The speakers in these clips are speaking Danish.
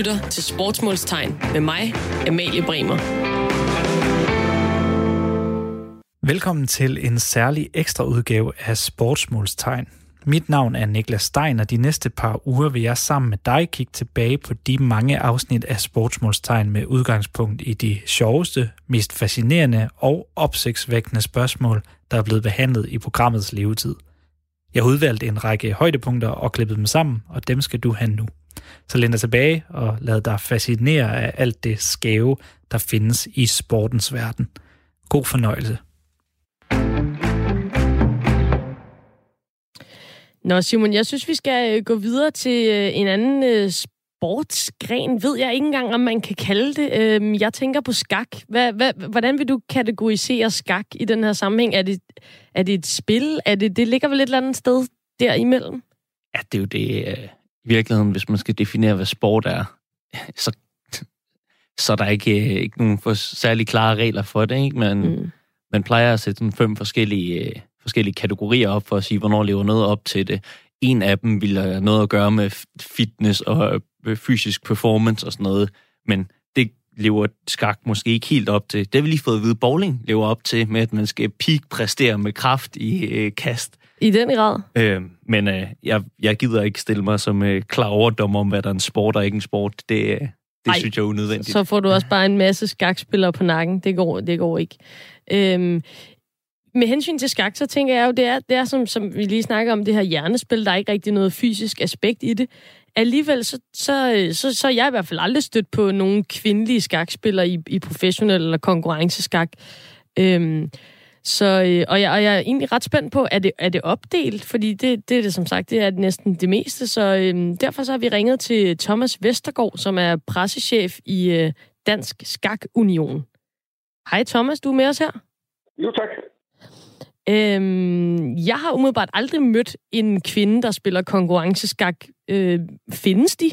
lytter til Sportsmålstegn med mig, Amalie Bremer. Velkommen til en særlig ekstra udgave af Sportsmålstegn. Mit navn er Niklas Stein, og de næste par uger vil jeg sammen med dig kigge tilbage på de mange afsnit af Sportsmålstegn med udgangspunkt i de sjoveste, mest fascinerende og opsigtsvækkende spørgsmål, der er blevet behandlet i programmets levetid. Jeg har udvalgt en række højdepunkter og klippet dem sammen, og dem skal du have nu. Så læn dig tilbage og lad dig fascinere af alt det skæve, der findes i sportens verden. God fornøjelse. Nå Simon, jeg synes, vi skal øh, gå videre til øh, en anden øh, sportsgren. Ved jeg ikke engang, om man kan kalde det. Øhm, jeg tænker på skak. Hvad, hvad, hvordan vil du kategorisere skak i den her sammenhæng? Er det, er det et spil? Er det, det ligger vel et eller andet sted derimellem? Ja, det er jo det i virkeligheden, hvis man skal definere, hvad sport er, så, så er der ikke, ikke nogen for særlig klare regler for det. Ikke? Man, mm. man plejer at sætte sådan fem forskellige forskellige kategorier op for at sige, hvornår lever noget op til det. En af dem vil have noget at gøre med fitness og øh, fysisk performance og sådan noget, men det lever skak måske ikke helt op til. Det har vi lige fået at vide, bowling lever op til, med at man skal peak præstere med kraft i øh, kast. I den grad? Øh, men øh, jeg, jeg gider ikke stille mig som øh, klar overdommer om, hvad der er en sport og ikke en sport. Det, øh, det Ej, synes jeg er unødvendigt. Så får du også bare en masse skakspillere på nakken. Det går, det går ikke. Øhm, med hensyn til skak, så tænker jeg jo, det er, det er som, som vi lige snakker om, det her hjernespil. Der er ikke rigtig noget fysisk aspekt i det. Alligevel, så, så, så, så er jeg i hvert fald aldrig stødt på nogle kvindelige skakspillere i, i professionel eller konkurrenceskak. Øhm, så, øh, og, jeg, og jeg er egentlig ret spændt på, er det, er det opdelt? Fordi det, det er det som sagt, det er næsten det meste. Så øhm, derfor så har vi ringet til Thomas Vestergaard, som er pressechef i øh, Dansk Skak Union. Hej Thomas, du er med os her? Jo, tak. Øhm, jeg har umiddelbart aldrig mødt en kvinde, der spiller konkurrenceskak. Øh, findes de?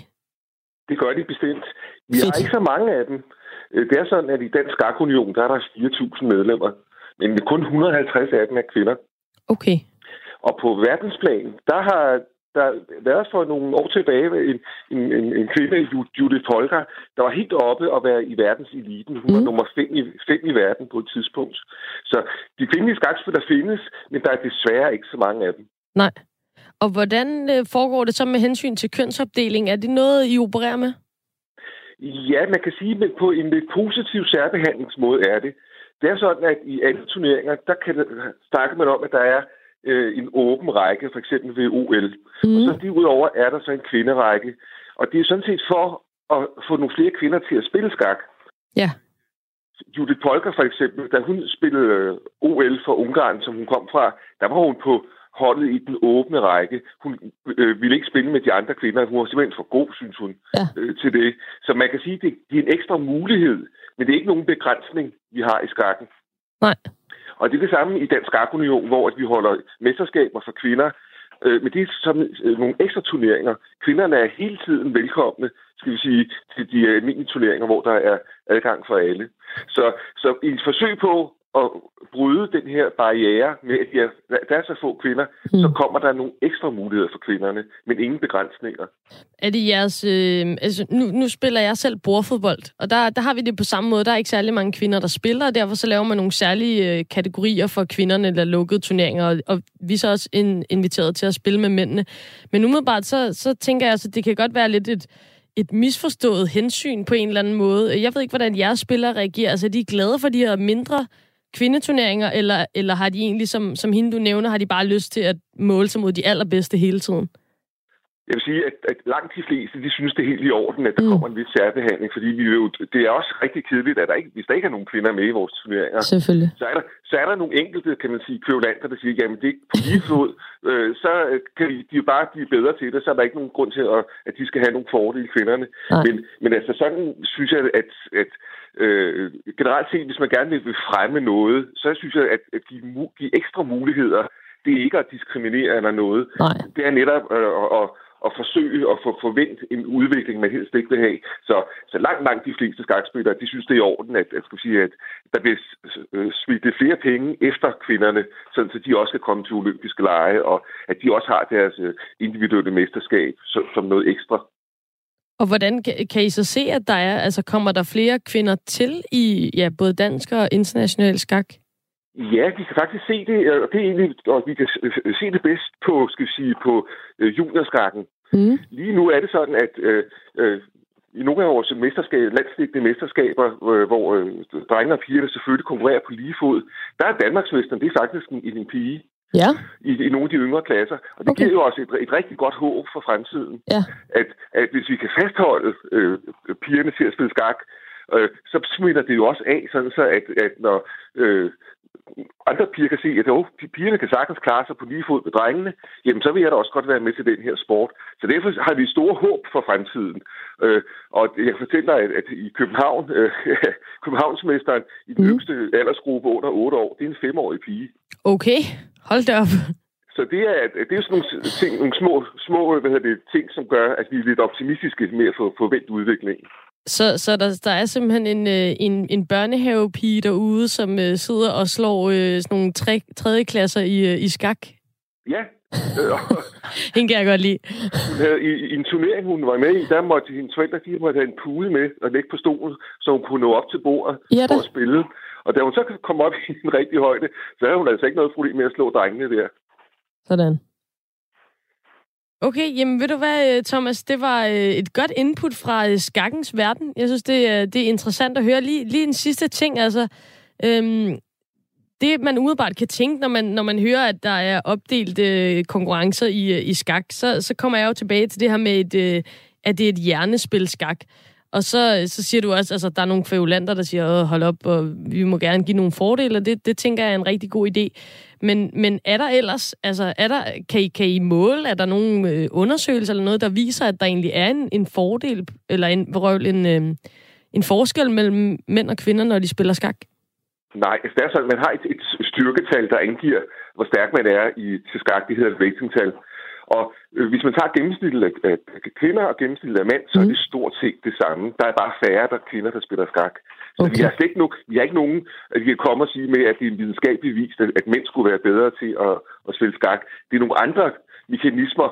Det gør de bestemt. Vi har ikke så mange af dem. Øh, det er sådan, at i Dansk Skakunion, der er der 4.000 medlemmer, men kun 150 af dem er kvinder. Okay. Og på verdensplan, der har der været for nogle år tilbage en, en, en, en kvinde, Judith Folker, der var helt oppe og være i verdenseliten. Hun var mm. nummer 5 i, fem i verden på et tidspunkt. Så de kvindelige skakspillere findes, men der er desværre ikke så mange af dem. Nej. Og hvordan øh, foregår det så med hensyn til kønsopdeling? Er det noget, I opererer med? Ja, man kan sige, at på en lidt positiv særbehandlingsmåde er det. Det er sådan, at i alle turneringer, der kan det, snakke man om, at der er øh, en åben række, for eksempel ved OL. Mm. Og så derudover er der så en kvinderække. Og det er sådan set for at få nogle flere kvinder til at spille skak. Ja. Judith Polker for eksempel, da hun spillede øh, OL for Ungarn, som hun kom fra, der var hun på holdet i den åbne række. Hun øh, ville ikke spille med de andre kvinder. Hun var simpelthen for god, synes hun, ja. øh, til det. Så man kan sige, at det, det er en ekstra mulighed, men det er ikke nogen begrænsning, vi har i skakken. Nej. Og det er det samme i Dansk Skakunion, hvor vi holder mesterskaber for kvinder. Øh, men det er som øh, nogle ekstra turneringer. Kvinderne er hele tiden velkomne, skal vi sige, til de almindelige turneringer, hvor der er adgang for alle. Så, så i et forsøg på at bryde den her barriere med, at der er så få kvinder, mm. så kommer der nogle ekstra muligheder for kvinderne, men ingen begrænsninger. Er det jeres... Øh, altså, nu, nu spiller jeg selv bordfodbold, og der, der har vi det på samme måde. Der er ikke særlig mange kvinder, der spiller, og derfor så laver man nogle særlige øh, kategorier for kvinderne, der lukkede turneringer, og, og vi er så også in, inviteret til at spille med mændene. Men umiddelbart, så, så tænker jeg, at altså, det kan godt være lidt et et misforstået hensyn på en eller anden måde. Jeg ved ikke, hvordan jeres spillere reagerer. Altså, de er glade for de her mindre kvindeturneringer, eller, eller har de egentlig, som, som hende du nævner, har de bare lyst til at måle sig mod de allerbedste hele tiden? Jeg vil sige, at, at langt de fleste, de synes, det er helt i orden, at der mm. kommer en vis særbehandling, fordi vi jo, det er også rigtig kedeligt, at der ikke, hvis der ikke er nogen kvinder med i vores turneringer, Selvfølgelig. Så, er der, så er der nogle enkelte, kan man sige, kvævlanter, der siger, jamen det er på lige fod, øh, så kan de, de bare blive bedre til det, så er der ikke nogen grund til, at, at de skal have nogle fordele, kvinderne. Men, men altså sådan synes jeg, at, at øh, generelt set, hvis man gerne vil fremme noget, så synes jeg, at, at give, give ekstra muligheder, det er ikke at diskriminere eller noget. Nej. Det er netop øh, at, at, forsøge at få forvent en udvikling, man helst ikke vil have. Så, så langt, langt de fleste skakspillere, de synes, det er i orden, at, at, skulle sige, at der bliver øh, smidt flere penge efter kvinderne, så de også kan komme til olympiske lege, og at de også har deres øh, individuelle mesterskab som noget ekstra. Og hvordan kan I så se, at der er, altså kommer der flere kvinder til i ja, både dansk og international skak? Ja, vi kan faktisk se det, og det er egentlig, og vi kan se det bedst på, skal vi sige, på øh, juniorskakken. Mm. Lige nu er det sådan, at øh, øh, i nogle af vores mesterskab, landsdækkende mesterskaber, øh, hvor øh, drenge og piger selvfølgelig konkurrerer på lige fod, der er Danmarksmesteren, det er faktisk en, en pige. Ja. I, I nogle af de yngre klasser. Og det okay. giver jo også et, et rigtig godt håb for fremtiden. Ja. At, at hvis vi kan fastholde øh, pigerne til at spille skak, øh, så smitter det jo også af, sådan så at, at når øh, andre piger kan se, at jo, pigerne kan sagtens klare sig på lige fod med drengene, jamen så vil jeg da også godt være med til den her sport. Så derfor har vi store håb for fremtiden. Øh, og jeg kan fortælle dig, at, at i København, øh, Københavnsmesteren i den mm. yngste aldersgruppe under 8 år, det er en femårig pige. Okay, hold da op. Så det er, det er sådan nogle, ting, nogle små, små hvad hedder det, ting, som gør, at vi er lidt optimistiske med at få forventet udvikling. Så, så der, der er simpelthen en, øh, en, en børnehavepige derude, som uh, sidder og slår uh, sådan nogle tre, tredje klasser i, uh, i skak? Ja. Hende kan jeg godt lide. Hun havde, i, I en turnering, hun var med i, der måtte hendes forældre, de måtte have en pude med og lægge på stolen, så hun kunne nå op til bordet ja, for at spille. Og da hun så kom op i en rigtig højde, så havde hun altså ikke noget problem med at slå drengene der. Sådan. Okay, jamen ved du hvad, øh, Thomas, det var øh, et godt input fra øh, skakkens verden. Jeg synes, det, er, det er interessant at høre. Lige, lige en sidste ting, altså... Øhm, det, man umiddelbart kan tænke, når man, når man hører, at der er opdelt øh, konkurrencer i, i skak, så, så kommer jeg jo tilbage til det her med, et, øh, at det er et hjernespil skak. Og så, så siger du også, at altså, der er nogle kvævulanter, der siger, hold op, og vi må gerne give nogle fordele, og det, det tænker jeg er en rigtig god idé. Men, men er der ellers, altså er der, kan, I, kan I måle, er der nogle øh, undersøgelser eller noget, der viser, at der egentlig er en, en fordel, eller en, en, øh, en forskel mellem mænd og kvinder, når de spiller skak? Nej, det er sådan, man har et, et styrketal, der angiver, hvor stærk man er i, til skak. Det hedder et ratingtal. Og øh, hvis man tager gennemsnittet af, af kvinder og gennemsnittet af mænd, så mm. er det stort set det samme. Der er bare færre der kvinder, der spiller skak. Så okay. vi, har ikke no, vi har ikke nogen, at vi kan komme og sige med, at det er en videnskabelig vis, at mænd skulle være bedre til at, at spille skak. Det er nogle andre mekanismer,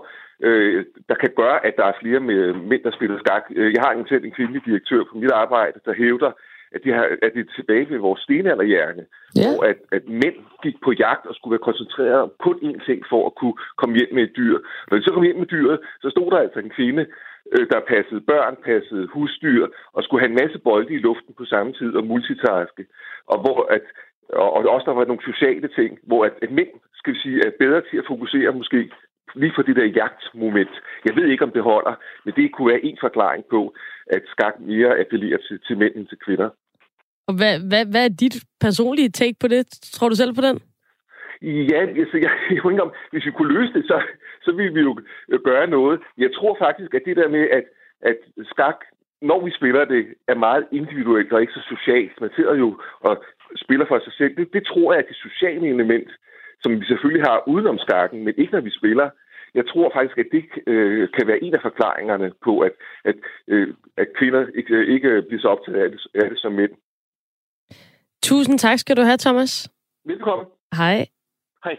øh, der kan gøre, at der er flere med mænd, der spiller skak. Øh, jeg har en selv en kvindelig direktør på mit arbejde, der hævder, at, de har, at det er tilbage ved vores stenalderhjerne, ja. hvor at, at mænd gik på jagt og skulle være koncentreret på én ting for at kunne komme hjem med et dyr. Når de så kom hjem med dyret, så stod der altså en kvinde, øh, der passede børn, passede husdyr, og skulle have en masse bolde i luften på samme tid og multitaske. Og hvor at og også der var nogle sociale ting, hvor at, at mænd, skal vi sige, er bedre til at fokusere måske lige for det der jagtmoment. Jeg ved ikke, om det holder, men det kunne være en forklaring på, at skak mere appellerer til, til mænd end til kvinder. Og hvad, hvad, hvad er dit personlige take på det? Tror du selv på den? Ja, altså, jeg, jeg ikke om, hvis vi kunne løse det, så, så ville vi jo gøre noget. Jeg tror faktisk, at det der med, at, at skak, når vi spiller det, er meget individuelt og ikke så socialt. Man sidder jo og spiller for sig selv. Det, det tror jeg er det sociale element, som vi selvfølgelig har udenom skakken, men ikke når vi spiller. Jeg tror faktisk, at det øh, kan være en af forklaringerne på, at, at, øh, at kvinder ikke, ikke bliver så optaget af det, af det som mænd. Tusind tak skal du have, Thomas. Velkommen. Hej. Hej.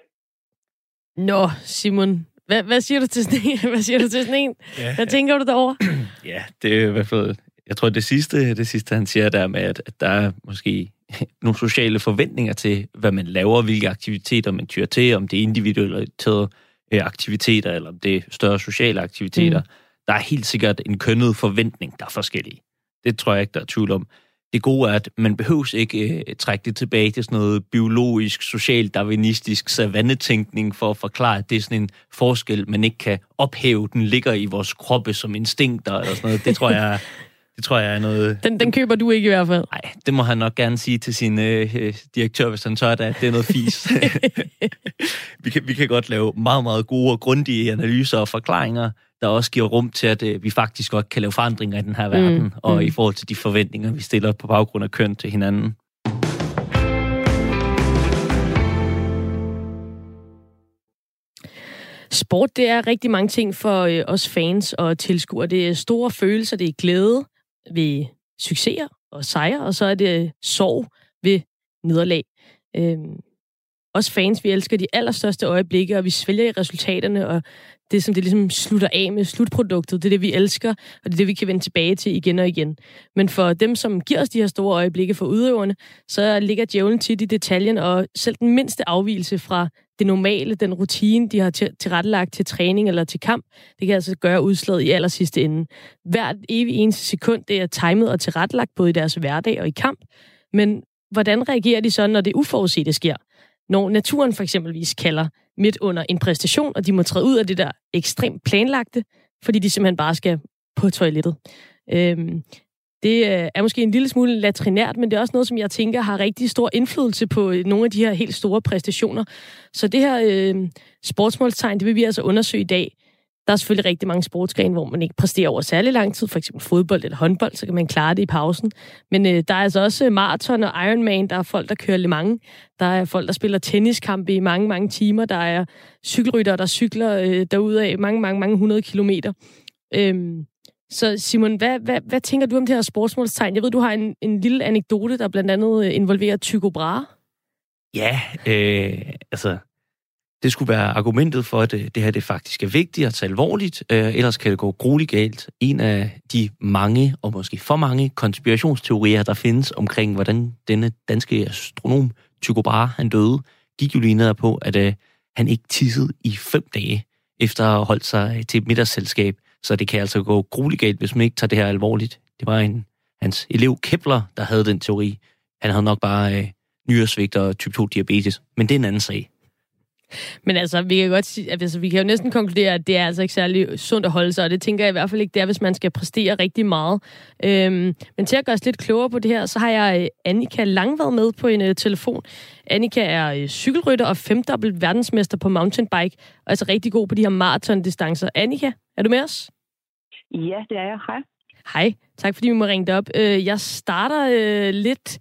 Nå, Simon. Hvad, hvad siger du til sådan en? Hvad siger du til sådan en? Ja, hvad tænker du derovre? Ja, det er i hvert fald... Jeg tror, det sidste, det sidste han siger, der med, at, at der er måske nogle sociale forventninger til, hvad man laver, hvilke aktiviteter man tyrer til, om det er individuelle øh, aktiviteter, eller om det er større sociale aktiviteter. Mm. Der er helt sikkert en kønnet forventning, der er forskellige. Det tror jeg ikke, der er tvivl om. Det gode er, at man behøves ikke øh, trække det tilbage til sådan noget biologisk, social, darwinistisk savannetænkning for at forklare, at det er sådan en forskel, man ikke kan ophæve. Den ligger i vores kroppe som instinkter eller sådan noget. Det tror jeg, det tror jeg er noget... Den, den køber du ikke i hvert fald? Nej, det må han nok gerne sige til sin øh, direktør, hvis han tør at det er noget fis. vi, kan, vi kan godt lave meget, meget gode og grundige analyser og forklaringer, der også giver rum til, at øh, vi faktisk godt kan lave forandringer i den her verden, mm, og mm. i forhold til de forventninger, vi stiller på baggrund af køn til hinanden. Sport, det er rigtig mange ting for øh, os fans og tilskuere. Det er store følelser, det er glæde ved succeser og sejre, og så er det sorg ved nederlag. Øhm, os fans, vi elsker de allerstørste øjeblikke, og vi svælger i resultaterne, og det, som det ligesom slutter af med slutproduktet, det er det, vi elsker, og det er det, vi kan vende tilbage til igen og igen. Men for dem, som giver os de her store øjeblikke for udøverne, så ligger djævlen tit i detaljen, og selv den mindste afvielse fra det normale, den rutine, de har tilrettelagt til træning eller til kamp, det kan altså gøre udslaget i aller sidste ende. Hvert evig eneste sekund, det er timet og tilrettelagt både i deres hverdag og i kamp. Men hvordan reagerer de så, når det uforudsete sker? Når naturen for eksempelvis kalder midt under en præstation, og de må træde ud af det der ekstremt planlagte, fordi de simpelthen bare skal på toilettet. Øhm, det øh, er måske en lille smule latrinært, men det er også noget, som jeg tænker har rigtig stor indflydelse på øh, nogle af de her helt store præstationer. Så det her øh, sportsmålstegn, det vil vi altså undersøge i dag. Der er selvfølgelig rigtig mange sportsgrene, hvor man ikke præsterer over særlig lang tid, for eksempel fodbold eller håndbold, så kan man klare det i pausen. Men øh, der er altså også øh, maraton og Ironman, der er folk, der kører Le Mans, der er folk, der spiller tenniskampe i mange, mange timer, der er cykelryttere, der cykler øh, derudad mange, mange, mange hundrede kilometer. Øhm, så Simon, hvad, hvad, hvad tænker du om det her sportsmålstegn? Jeg ved, du har en, en lille anekdote, der blandt andet øh, involverer Tycho Brahe. Ja, øh, altså, det skulle være argumentet for, at øh, det, her det faktisk er vigtigt at tage alvorligt, øh, ellers kan det gå grueligt galt. En af de mange, og måske for mange, konspirationsteorier, der findes omkring, hvordan denne danske astronom Tycho Brahe, han døde, gik jo lige ned på, at øh, han ikke tissede i fem dage, efter at have holdt sig øh, til et middagsselskab. Så det kan altså gå grueligt galt, hvis man ikke tager det her alvorligt. Det var en, hans elev Kepler, der havde den teori. Han havde nok bare øh, nyresvigt og type 2 diabetes. Men det er en anden sag. Men altså, vi kan godt sige, altså, vi kan jo næsten konkludere, at det er altså ikke særlig sundt at holde sig, og det tænker jeg i hvert fald ikke, det er, hvis man skal præstere rigtig meget. Øhm, men til at gøre os lidt klogere på det her, så har jeg øh, Annika Langvad med på en uh, telefon. Annika er uh, cykelrytter og femdobbelt verdensmester på mountainbike, og altså rigtig god på de her maratondistancer. Annika, er du med os? Ja, det er jeg. Hej. Hej. Tak fordi vi må ringe dig op. Uh, jeg starter uh, lidt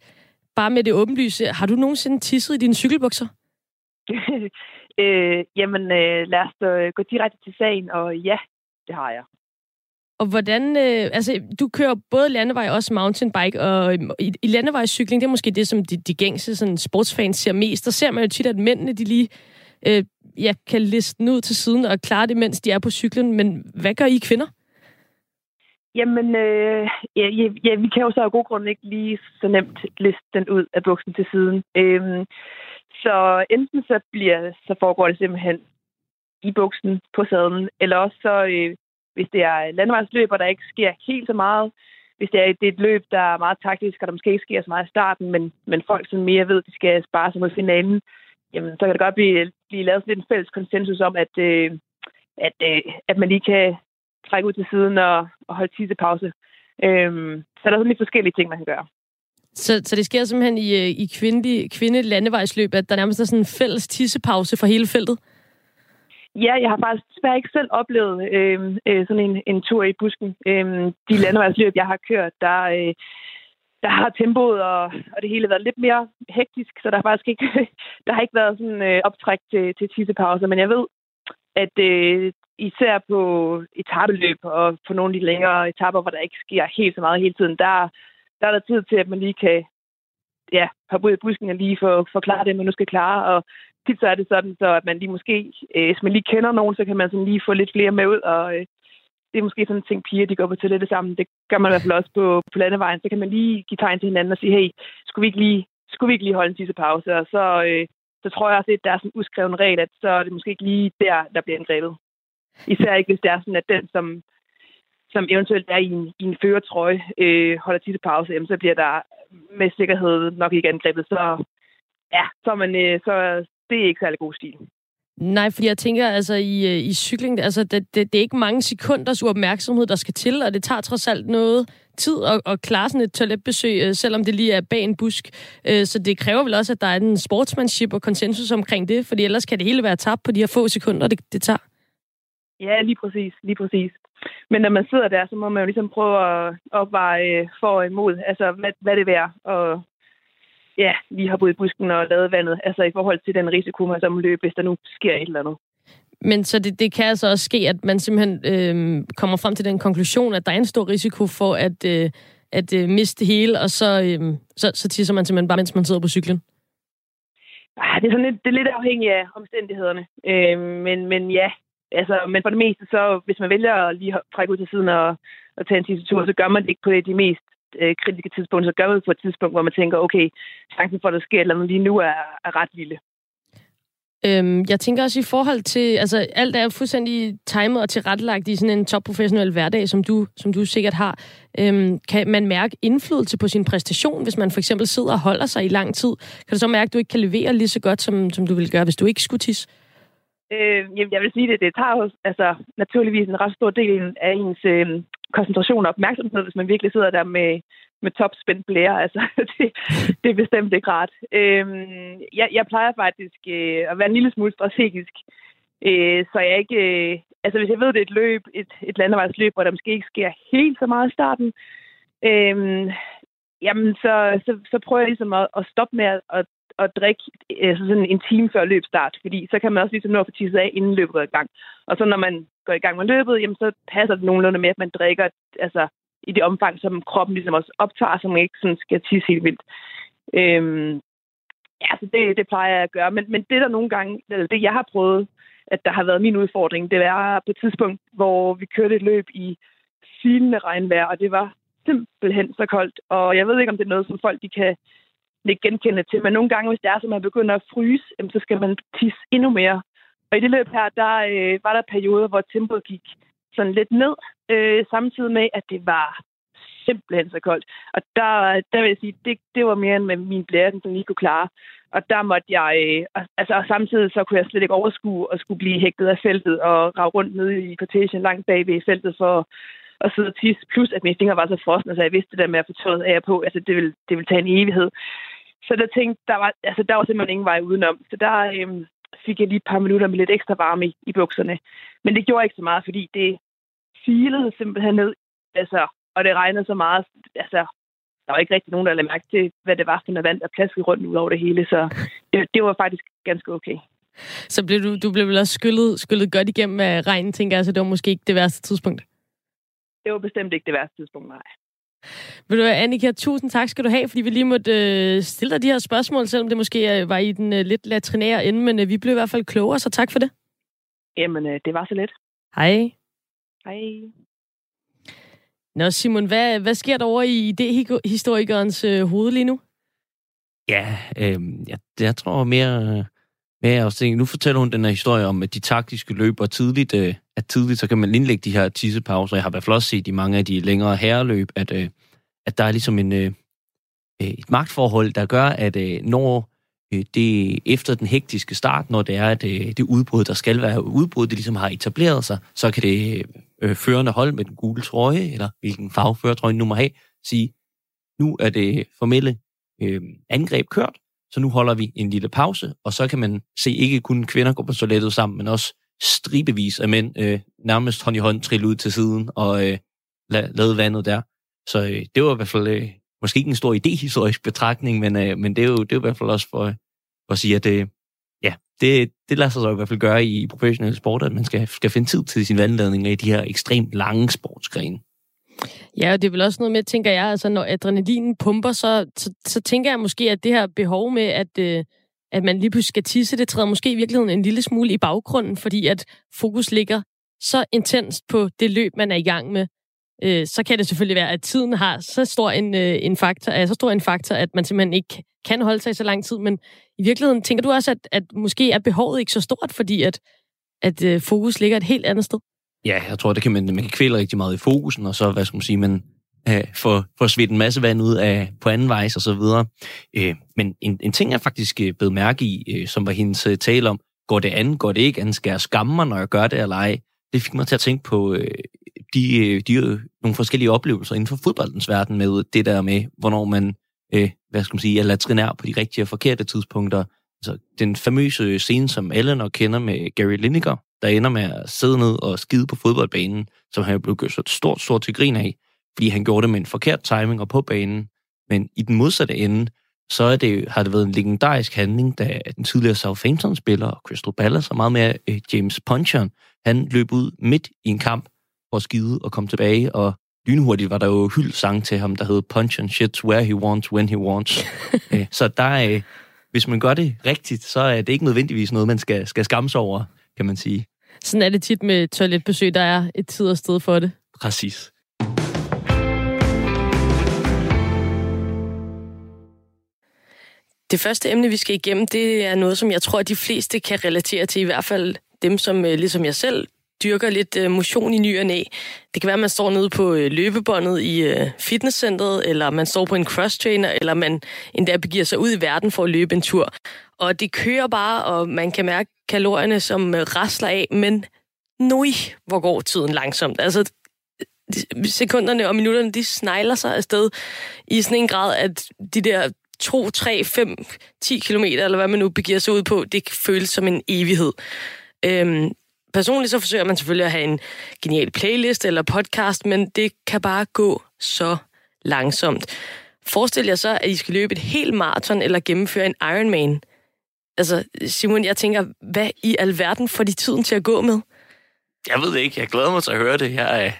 bare med det åbenlyse. Har du nogensinde tisset i dine cykelbukser? øh, jamen, øh, lad os da gå direkte til sagen, og ja, det har jeg. Og hvordan, øh, altså, du kører både landevej og også mountainbike, og i, i landevejscykling, det er måske det, som de, de gængse sådan, sportsfans ser mest. Der ser man jo tit, at mændene, de lige øh, ja, kan liste den ud til siden og klare det, mens de er på cyklen. Men hvad gør I kvinder? Jamen, øh, ja, ja, vi kan jo så af god grund ikke lige så nemt liste den ud af buksen til siden. Øh, så enten så, bliver, så foregår det simpelthen i buksen på sadlen, eller også så, øh, hvis det er landevejsløb, og der ikke sker helt så meget, hvis det er, det er et løb, der er meget taktisk, og der måske ikke sker så meget i starten, men, men folk som mere ved, at de skal spare sig mod finalen, jamen, så kan det godt blive, blive lavet lidt en fælles konsensus om, at, øh, at, øh, at man lige kan trække ud til siden og, og holde tissepause. Øhm, så der er sådan lidt forskellige ting, man kan gøre. Så, så det sker simpelthen i, øh, i kvindelig, kvinde landevejsløb, at der nærmest er sådan en fælles tissepause for hele feltet? Ja, jeg har faktisk desværre ikke selv oplevet øh, øh, sådan en, en tur i busken. Øh, de landevejsløb, jeg har kørt, der, øh, der har tempoet og, og det hele været lidt mere hektisk, så der har faktisk ikke, der har ikke været sådan øh, optræk til, til tissepauser. Men jeg ved, at øh, især på etabeløb og på nogle af de længere etapper, hvor der ikke sker helt så meget hele tiden, der, der er der tid til, at man lige kan ja, hoppe ud i busken og lige få forklare det, man nu skal klare. Og tit så er det sådan, så at man lige måske, øh, hvis man lige kender nogen, så kan man sådan lige få lidt flere med ud. Og øh, det er måske sådan en ting, piger de går på toilettet sammen. Det gør man i hvert fald også på, på landevejen. Så kan man lige give tegn til hinanden og sige, hey, skulle vi ikke lige, skulle vi ikke lige holde en sidste pause? Og så, øh, så tror jeg også, at der er sådan en uskreven regel, at så er det måske ikke lige der, der bliver angrebet. Især ikke, hvis det er sådan, at den, som som eventuelt er i en, i en føretrøje, øh, holder tit pause, jamen, så bliver der med sikkerhed nok ikke angrebet. Så ja, så, man, øh, så det er ikke særlig god stil. Nej, fordi jeg tænker, altså i, øh, i cykling, altså det, det, det er ikke mange sekunders uopmærksomhed, der skal til, og det tager trods alt noget tid at, at klare sådan et toiletbesøg, øh, selvom det lige er bag en busk. Øh, så det kræver vel også, at der er en sportsmanship og konsensus omkring det, fordi ellers kan det hele være tabt på de her få sekunder, det, det tager. Ja, lige præcis, lige præcis. Men når man sidder der, så må man jo ligesom prøve at opveje for og imod, altså hvad, hvad det er, og ja, lige har i busken og lavet vandet, altså i forhold til den risiko, man så løbe, hvis der nu sker et eller andet. Men så det, det kan altså også ske, at man simpelthen øh, kommer frem til den konklusion, at der er en stor risiko for at, øh, at øh, miste det hele, og så, øh, så, så tisser man simpelthen bare, mens man sidder på cyklen? Ah, det er sådan lidt, det er lidt afhængigt af omstændighederne. Øh, men, men ja, altså, men for det meste, så hvis man vælger at lige trække ud til siden og, og tage en sidste tur, så gør man det ikke på de mest øh, kritiske tidspunkter. Så gør man det på et tidspunkt, hvor man tænker, okay, chancen for, at der sker et eller andet lige nu er, er ret lille. Øhm, jeg tænker også i forhold til, altså alt er fuldstændig timet og tilrettelagt i sådan en topprofessionel hverdag, som du, som du sikkert har. Øhm, kan man mærke indflydelse på sin præstation, hvis man for eksempel sidder og holder sig i lang tid? Kan du så mærke, at du ikke kan levere lige så godt, som, som du ville gøre, hvis du ikke skulle tisse? Øh, jamen, jeg vil sige det, det tager jo altså, naturligvis en ret stor del af ens øh, koncentration og opmærksomhed, hvis man virkelig sidder der med, med topspændt blære. Altså, det, det er bestemt ikke rart. Øh, jeg, jeg plejer faktisk øh, at være en lille smule strategisk, øh, så jeg ikke... Øh, altså, hvis jeg ved, det er et løb, et, et landevejsløb, hvor der måske ikke sker helt så meget i starten, øh, jamen, så, så, så prøver jeg ligesom at, at stoppe med at, at, at drikke øh, altså sådan en time før løbstart, fordi så kan man også ligesom nå at få tisset af, inden løbet er i gang. Og så når man går i gang med løbet, jamen, så passer det nogenlunde med, at man drikker altså, i det omfang, som kroppen ligesom også optager, så man ikke sådan skal tisse helt vildt. Øhm, ja, så det, det plejer jeg at gøre. Men, men det der nogle gange, eller det jeg har prøvet, at der har været min udfordring, det var på et tidspunkt, hvor vi kørte et løb i silende regnvejr, og det var simpelthen så koldt. Og jeg ved ikke, om det er noget, som folk de kan ikke genkende til, men nogle gange, hvis det er, så man begynder at fryse, så skal man tisse endnu mere. Og i det løb her, der øh, var der perioder, hvor tempoet gik sådan lidt ned, øh, samtidig med, at det var simpelthen så koldt. Og der, der vil jeg sige, det, det var mere end med min blære, som lige kunne klare. Og der måtte jeg, øh, altså og samtidig så kunne jeg slet ikke overskue at skulle blive hægtet af feltet og rave rundt nede i kortagen langt bag ved feltet for at sidde og tisse. Plus at mine fingre var så frosne, så jeg vidste det der med at få tøjet af på. Altså det ville, det ville tage en evighed. Så der tænkte, der var, altså, der var simpelthen ingen vej udenom. Så der øh, fik jeg lige et par minutter med lidt ekstra varme i, i bukserne. Men det gjorde ikke så meget, fordi det, filede simpelthen ned, altså, og det regnede så meget, altså, der var ikke rigtig nogen, der lagde mærke til, hvad det var for noget vand, der plaskede rundt ud over det hele, så det, det var faktisk ganske okay. Så blev du, du blev vel også skyllet, skyllet godt igennem af regnen, tænker jeg, så det var måske ikke det værste tidspunkt? Det var bestemt ikke det værste tidspunkt, nej. Vil du Annika, tusind tak skal du have, fordi vi lige måtte øh, stille dig de her spørgsmål, selvom det måske øh, var i den øh, lidt latrinære ende, men øh, vi blev i hvert fald klogere, så tak for det. Jamen, øh, det var så let. Hej. Hej. Nå, Simon, hvad, hvad sker der over i idéhistorikerens øh, hoved lige nu? Ja, øh, jeg, jeg tror mere... mere også tænker, nu fortæller hun den her historie om, at de taktiske løber tidligt, øh, at tidligt, så kan man indlægge de her tissepauser. Jeg har i hvert fald også set i mange af de længere herreløb, at, øh, at der er ligesom en, øh, øh et magtforhold, der gør, at øh, når Øh, det efter den hektiske start, når det er at øh, det udbrud, der skal være udbrud, det ligesom har etableret sig, så kan det øh, øh førende hold med den gule trøje, eller hvilken farve førertrøjen nu må have, sige, nu er det formelle øh, angreb kørt, så nu holder vi en lille pause, og så kan man se ikke kun kvinder gå på toilettet sammen, men også stribevis af mænd øh, nærmest hånd i hånd trille ud til siden og øh, lade vandet der. Så øh, det var i hvert fald øh, måske ikke en stor idehistorisk betragtning, men, øh, men det, er jo, det er jo i hvert fald også for, øh, for at sige, at det, ja, det, det lader sig så i hvert fald gøre i, professionel sport, at man skal, skal finde tid til sin vandladning i de her ekstremt lange sportsgrene. Ja, og det er vel også noget med, tænker jeg, altså når adrenalinen pumper, så, så, så tænker jeg måske, at det her behov med, at, øh, at man lige pludselig skal tisse, det træder måske i virkeligheden en lille smule i baggrunden, fordi at fokus ligger så intenst på det løb, man er i gang med, øh, så kan det selvfølgelig være, at tiden har så stor en, øh, en faktor, er så stor en faktor, at man simpelthen ikke kan holde sig i så lang tid. Men i virkeligheden tænker du også, at, at måske er behovet ikke så stort, fordi at, at øh, fokus ligger et helt andet sted? Ja, jeg tror, det kan man, man kan kvæle rigtig meget i fokusen, og så, hvad skal man sige, man øh, få, få svedt en masse vand ud af på anden vej og så videre. Øh, men en, en ting, jeg faktisk øh, blev mærke i, øh, som var hendes øh, tale om, går det an, går det ikke an, skal jeg skamme mig, når jeg gør det eller ej? Det fik mig til at tænke på øh, de, øh, de øh, nogle forskellige oplevelser inden for fodboldens verden med det der med, hvornår man, øh, hvad skal man sige, er latrinær på de rigtige og forkerte tidspunkter. Altså, den famøse øh, scene, som alle nok kender med Gary Lineker, der ender med at sidde ned og skide på fodboldbanen, som han blev gjort så stort, stort til grin af, fordi han gjorde det med en forkert timing og på banen. Men i den modsatte ende, så er det, har det været en legendarisk handling, da den tidligere Southampton-spiller Crystal Palace og meget mere øh, James Puncheon, han løb ud midt i en kamp for at skide og komme tilbage, og lynhurtigt var der jo hyld sang til ham, der hed Punch and Shit Where He Wants, When He Wants. Øh, så der, øh, hvis man gør det rigtigt, så er det ikke nødvendigvis noget, man skal, skal skamme sig over, kan man sige. Sådan er det tit med toiletbesøg, der er et tid og sted for det. Præcis. Det første emne, vi skal igennem, det er noget, som jeg tror, at de fleste kan relatere til, i hvert fald dem, som øh, ligesom jeg selv dyrker lidt øh, motion i ny og næ. Det kan være, at man står nede på øh, løbebåndet i fitnesscenteret, eller man står på en cross-trainer, eller man endda begiver sig ud i verden for at løbe en tur. Og det kører bare, og man kan mærke kalorierne, som rasler af, men nu hvor går tiden langsomt. Altså, sekunderne og minutterne, de snegler sig afsted i sådan en grad, at de der 2, 3, 5, 10 kilometer, eller hvad man nu begiver sig ud på, det føles som en evighed. Øhm, personligt så forsøger man selvfølgelig at have en genial playlist eller podcast, men det kan bare gå så langsomt. Forestil jer så, at I skal løbe et helt maraton eller gennemføre en Ironman. Altså, Simon, jeg tænker, hvad i alverden får de tiden til at gå med? Jeg ved det ikke. Jeg glæder mig til at høre det. Jeg,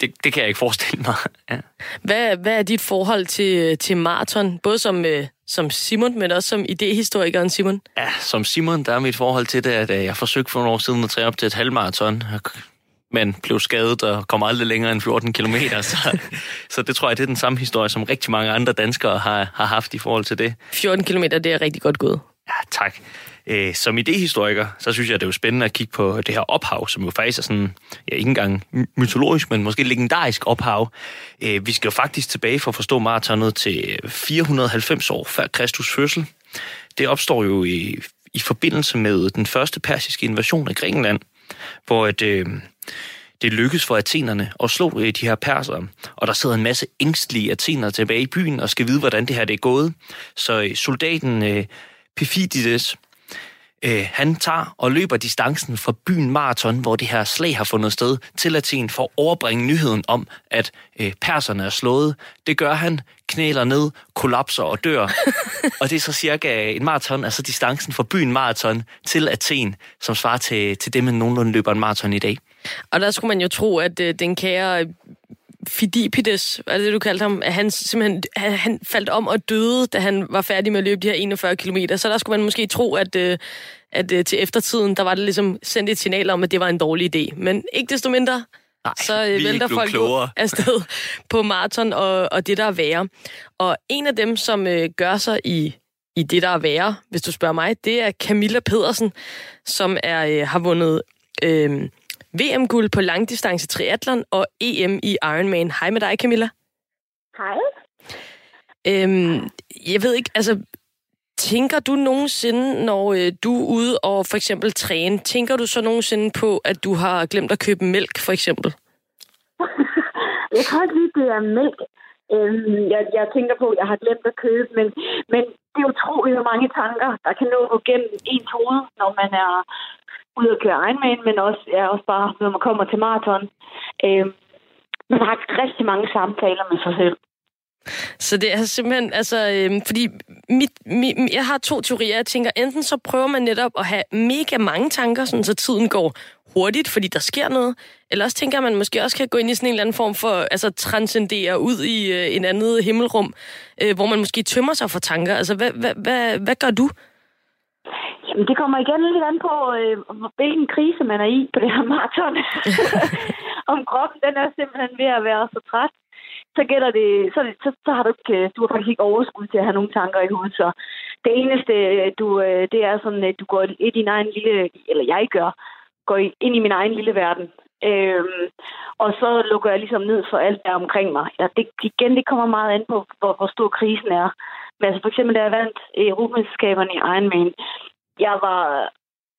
det, det kan jeg ikke forestille mig. Ja. Hvad, hvad er dit forhold til, til maraton? Både som, øh, som Simon, men også som idehistorikeren Simon? Ja, som Simon, der er mit forhold til det, at øh, jeg forsøgte for nogle år siden at træne op til et halvmaraton, men blev skadet og kom aldrig længere end 14 km. Så, så det tror jeg, det er den samme historie, som rigtig mange andre danskere har, har haft i forhold til det. 14 km, det er rigtig godt gået. Ja, tak. Øh, som idehistoriker, så synes jeg, det er jo spændende at kigge på det her ophav, som jo faktisk er sådan, ja, ikke engang mytologisk, men måske legendarisk ophav. Øh, vi skal jo faktisk tilbage for at forstå maratonet til øh, 490 år før Kristus fødsel. Det opstår jo i, i forbindelse med den første persiske invasion af Grækenland, hvor et, øh, det lykkedes for athenerne at slå øh, de her persere, og der sidder en masse ængstlige athenere tilbage i byen og skal vide, hvordan det her det er gået. Så øh, soldaten øh, Pephidides, øh, han tager og løber distancen fra byen Marathon, hvor det her slag har fundet sted, til Athen for at overbringe nyheden om, at øh, perserne er slået. Det gør han, knæler ned, kollapser og dør. og det er så cirka en maraton, altså distancen fra byen Marathon til Athen, som svarer til, til det, man nogenlunde løber en maraton i dag. Og der skulle man jo tro, at øh, den kære Fidipides, er det du kaldte ham, at han simpelthen han, han faldt om og døde, da han var færdig med at løbe de her 41 km. Så der skulle man måske tro, at, øh, at øh, til eftertiden, der var det ligesom sendt et signal om, at det var en dårlig idé. Men ikke desto mindre, Nej, så øh, vælter folk klogere. afsted på maraton og, og det, der er værre. Og en af dem, som øh, gør sig i, i det, der er værre, hvis du spørger mig, det er Camilla Pedersen, som er øh, har vundet... Øh, VM-guld på langdistance triathlon og EM i Ironman. Hej med dig, Camilla. Hej. Øhm, jeg ved ikke, altså, tænker du nogensinde, når øh, du er ude og for eksempel træne, tænker du så nogensinde på, at du har glemt at købe mælk, for eksempel? jeg kan ikke lide, det er mælk. Øhm, jeg, jeg tænker på, at jeg har glemt at købe, men, men det er utroligt, hvor mange tanker, der kan nå gennem ens hoved, når man er ud at køre Ironman, men også, ja, også bare, når man kommer til maraton. Øh, man har rigtig mange samtaler med sig selv. Så det er simpelthen, altså, øhm, fordi mit, mit, jeg har to teorier. Jeg tænker, enten så prøver man netop at have mega mange tanker, sådan, så tiden går hurtigt, fordi der sker noget. Eller også tænker man måske også kan gå ind i sådan en eller anden form for, altså transcendere ud i øh, en andet himmelrum, øh, hvor man måske tømmer sig for tanker. Altså, hvad, hvad, hvad, hvad gør du? Jamen, det kommer igen lidt an på, øh, hvilken krise man er i på det her maraton. Om kroppen, den er simpelthen ved at være så træt, så gælder det, så, så, så har du ikke, øh, du har faktisk ikke overskud til at have nogle tanker i hovedet. Så det eneste, øh, du, øh, det er sådan, at du går i din egen lille, eller jeg gør, går ind i min egen lille verden. Øhm, og så lukker jeg ligesom ned for alt der omkring mig. Ja, det, igen, det kommer meget an på, hvor, hvor stor krisen er. Men altså for eksempel, da jeg vandt Europamesterskaberne i Ironman, jeg var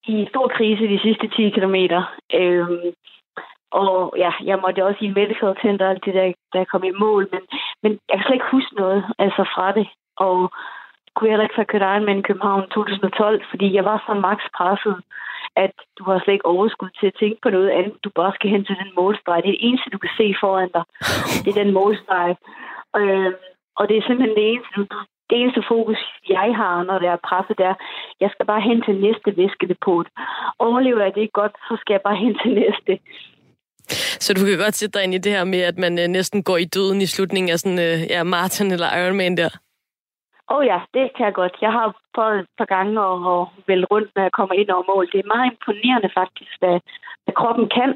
i stor krise de sidste 10 kilometer. Øhm, og ja, jeg måtte også i medical center alt det der, der kom i mål. Men, men jeg kan slet ikke huske noget altså fra det. Og kunne heller ikke have kørt Ironman i København 2012, fordi jeg var så max presset, at du har slet ikke overskud til at tænke på noget andet. Du bare skal hen til den målstreg. Det er det eneste, du kan se foran dig. Det er den målstreg. Øhm, og det er simpelthen det eneste, du, det eneste fokus, jeg har, når det er presset, det er, jeg skal bare hen til næste væskedepot. Overlever jeg det ikke godt, så skal jeg bare hen til næste. Så du kan godt sætte dig ind i det her med, at man øh, næsten går i døden i slutningen af sådan, øh, ja, Martin eller Ironman der? Åh oh ja, det kan jeg godt. Jeg har prøvet et par gange at, at vælge rundt, når jeg kommer ind over mål. Det er meget imponerende faktisk, hvad, hvad kroppen kan,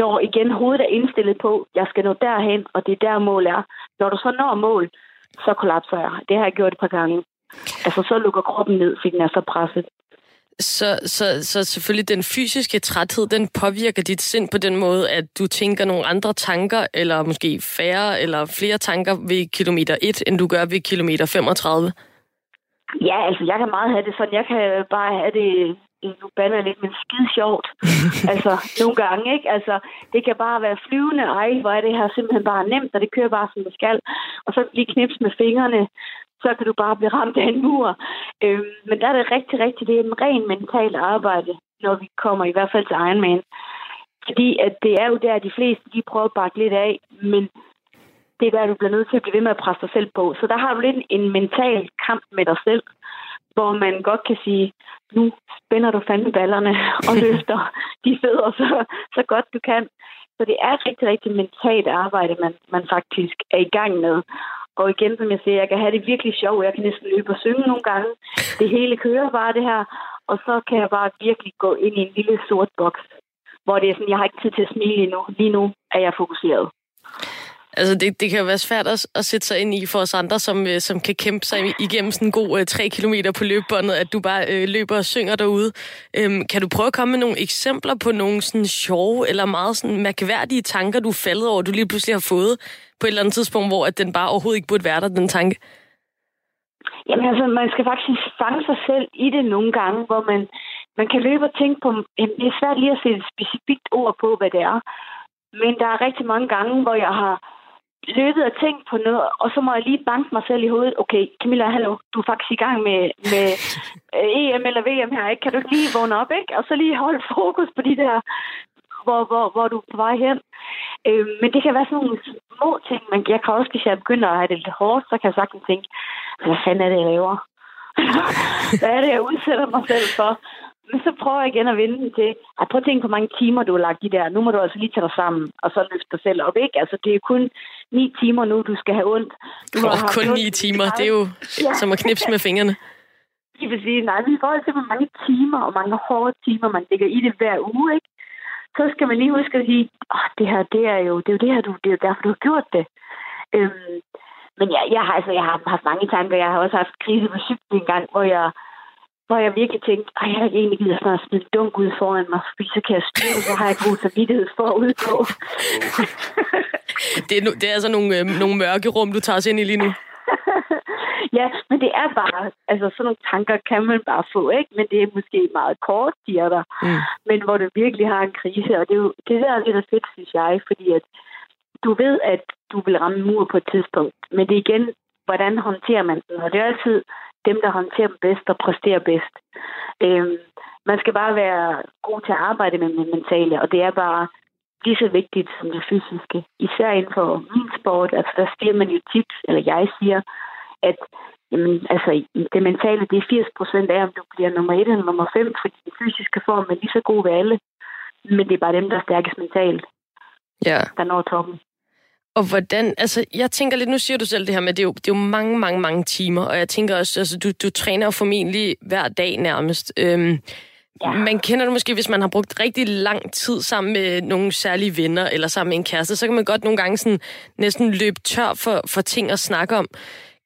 når igen hovedet er indstillet på, at jeg skal nå derhen, og det er der mål er. Når du så når mål, så kollapser jeg. Det har jeg gjort et par gange. Altså, så lukker kroppen ned, fordi den er så presset. Så, så, så selvfølgelig den fysiske træthed, den påvirker dit sind på den måde, at du tænker nogle andre tanker, eller måske færre eller flere tanker ved kilometer 1, end du gør ved kilometer 35? Ja, altså jeg kan meget have det sådan. Jeg kan bare have det, nu bander lidt, men skide sjovt. altså, nogle gange, ikke? Altså, det kan bare være flyvende. Ej, hvor er det her simpelthen bare nemt, og det kører bare, som det skal. Og så lige knips med fingrene så kan du bare blive ramt af en mur. Øhm, men der er det rigtig, rigtig, det er en ren mental arbejde, når vi kommer i hvert fald til Ironman. Fordi at det er jo der, de fleste de prøver at bakke lidt af, men det er der, du bliver nødt til at blive ved med at presse dig selv på. Så der har du lidt en mental kamp med dig selv, hvor man godt kan sige, nu spænder du fandme ballerne og løfter de fødder så, så godt du kan. Så det er rigtig, rigtig mentalt arbejde, man, man faktisk er i gang med. Og igen, som jeg siger, jeg kan have det virkelig sjovt. Jeg kan næsten løbe og synge nogle gange. Det hele kører bare det her. Og så kan jeg bare virkelig gå ind i en lille sort boks, hvor det er sådan, jeg har ikke tid til at smile endnu. Lige nu er jeg fokuseret. Altså, det, det kan jo være svært at, at sætte sig ind i for os andre, som, øh, som kan kæmpe sig igennem sådan en god øh, tre kilometer på løbebåndet, at du bare øh, løber og synger derude. Øhm, kan du prøve at komme med nogle eksempler på nogle sådan sjove eller meget sådan mærkværdige tanker, du er faldet over, du lige pludselig har fået på et eller andet tidspunkt, hvor at den bare overhovedet ikke burde være der, den tanke? Jamen altså, man skal faktisk fange sig selv i det nogle gange, hvor man, man kan løbe og tænke på, jamen, det er svært lige at sætte et specifikt ord på, hvad det er. Men der er rigtig mange gange, hvor jeg har løbet og tænkt på noget, og så må jeg lige banke mig selv i hovedet. Okay, Camilla, hallo, du er faktisk i gang med, med øh, EM eller VM her, ikke? Kan du ikke lige vågne op, ikke? Og så lige holde fokus på de der, hvor, hvor, hvor du er på vej hen. Øh, men det kan være sådan nogle små ting, men jeg kan også, hvis jeg begynder at have det lidt hårdt, så kan jeg sagtens tænke, hvad fanden er det, jeg laver? hvad er det, jeg udsætter mig selv for? Men så prøver jeg igen at vende den til, at prøv at tænke, hvor mange timer du har lagt i der. Nu må du altså lige tage dig sammen, og så løfte dig selv op, ikke? Altså, det er kun ni timer nu, du skal have ondt. Du oh, har kun ni timer, det er jo ja. som at knipse med fingrene. Det vil sige, nej, vi får til, hvor mange timer og mange hårde timer, man lægger i det hver uge, ikke? Så skal man lige huske at sige, åh, oh, det her, det er jo, det er jo det her, du, det er jo derfor, du har gjort det. Øhm, men ja, jeg har, altså, jeg har haft mange tanker. Jeg har også haft krise på cyklen en gang, hvor jeg hvor jeg virkelig tænkte, at jeg ikke egentlig gider snart smide dunk ud foran mig, fordi så kan jeg styre, så har jeg god samvittighed for at udgå. det, er, det er altså nogle, øh, nogle mørke rum, du tager os ind i lige nu. ja, men det er bare, altså sådan nogle tanker kan man bare få, ikke? Men det er måske meget kort, siger der. Mm. Men hvor du virkelig har en krise, og det er jo det der er lidt fedt, synes jeg, fordi at du ved, at du vil ramme mur på et tidspunkt. Men det er igen, hvordan håndterer man den? Og det er altid dem, der håndterer dem bedst og præsterer bedst. Øhm, man skal bare være god til at arbejde med det mentale, og det er bare lige så vigtigt som det fysiske. Især inden for min sport, altså der siger man jo tips, eller jeg siger, at jamen, altså, det mentale, det er 80 procent af, om du bliver nummer 1 eller nummer 5, fordi den fysiske form er lige så god ved alle. Men det er bare dem, der er stærkest mentalt, ja. der når toppen. Og hvordan, altså jeg tænker lidt, nu siger du selv det her med, det er jo, det er jo mange, mange, mange timer, og jeg tænker også, altså du, du træner jo formentlig hver dag nærmest. Øhm, ja. Man kender det måske, hvis man har brugt rigtig lang tid sammen med nogle særlige venner, eller sammen med en kæreste, så kan man godt nogle gange sådan, næsten løbe tør for, for ting at snakke om.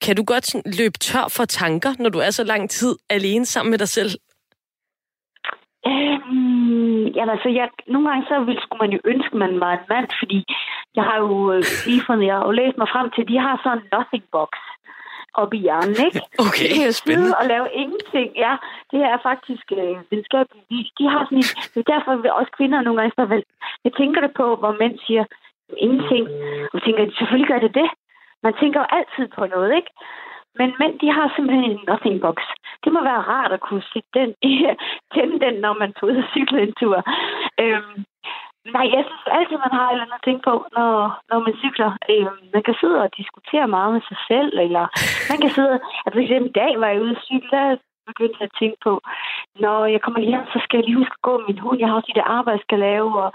Kan du godt sådan, løbe tør for tanker, når du er så lang tid alene sammen med dig selv? Øhm, jamen altså, jeg, nogle gange så vil, skulle man jo ønske, at man var en mand, fordi jeg har jo øh, lige fundet, jeg har jo læst mig frem til, de har sådan en nothing box op i hjernen, ikke? Okay, de kan jo spændende. og lave ingenting. Ja, det er faktisk øh, videnskabeligt. De, de har sådan en, det er derfor, at også kvinder nogle gange står vel. Jeg tænker det på, hvor mænd siger ingenting. Og tænker, selvfølgelig gør det det. Man tænker jo altid på noget, ikke? Men mænd, de har simpelthen en nothing box. Det må være rart at kunne sætte den, tænde den, når man tog ud og cykler en tur. Øhm, nej, jeg synes altid, man har et eller andet ting på, når, når man cykler. Øhm, man kan sidde og diskutere meget med sig selv, eller man kan sidde... Altså, for eksempel i dag var jeg ude og cykle, der begyndte at tænke på, når jeg kommer hjem, så skal jeg lige huske at gå med min hund. Jeg har også det arbejde, jeg skal lave, og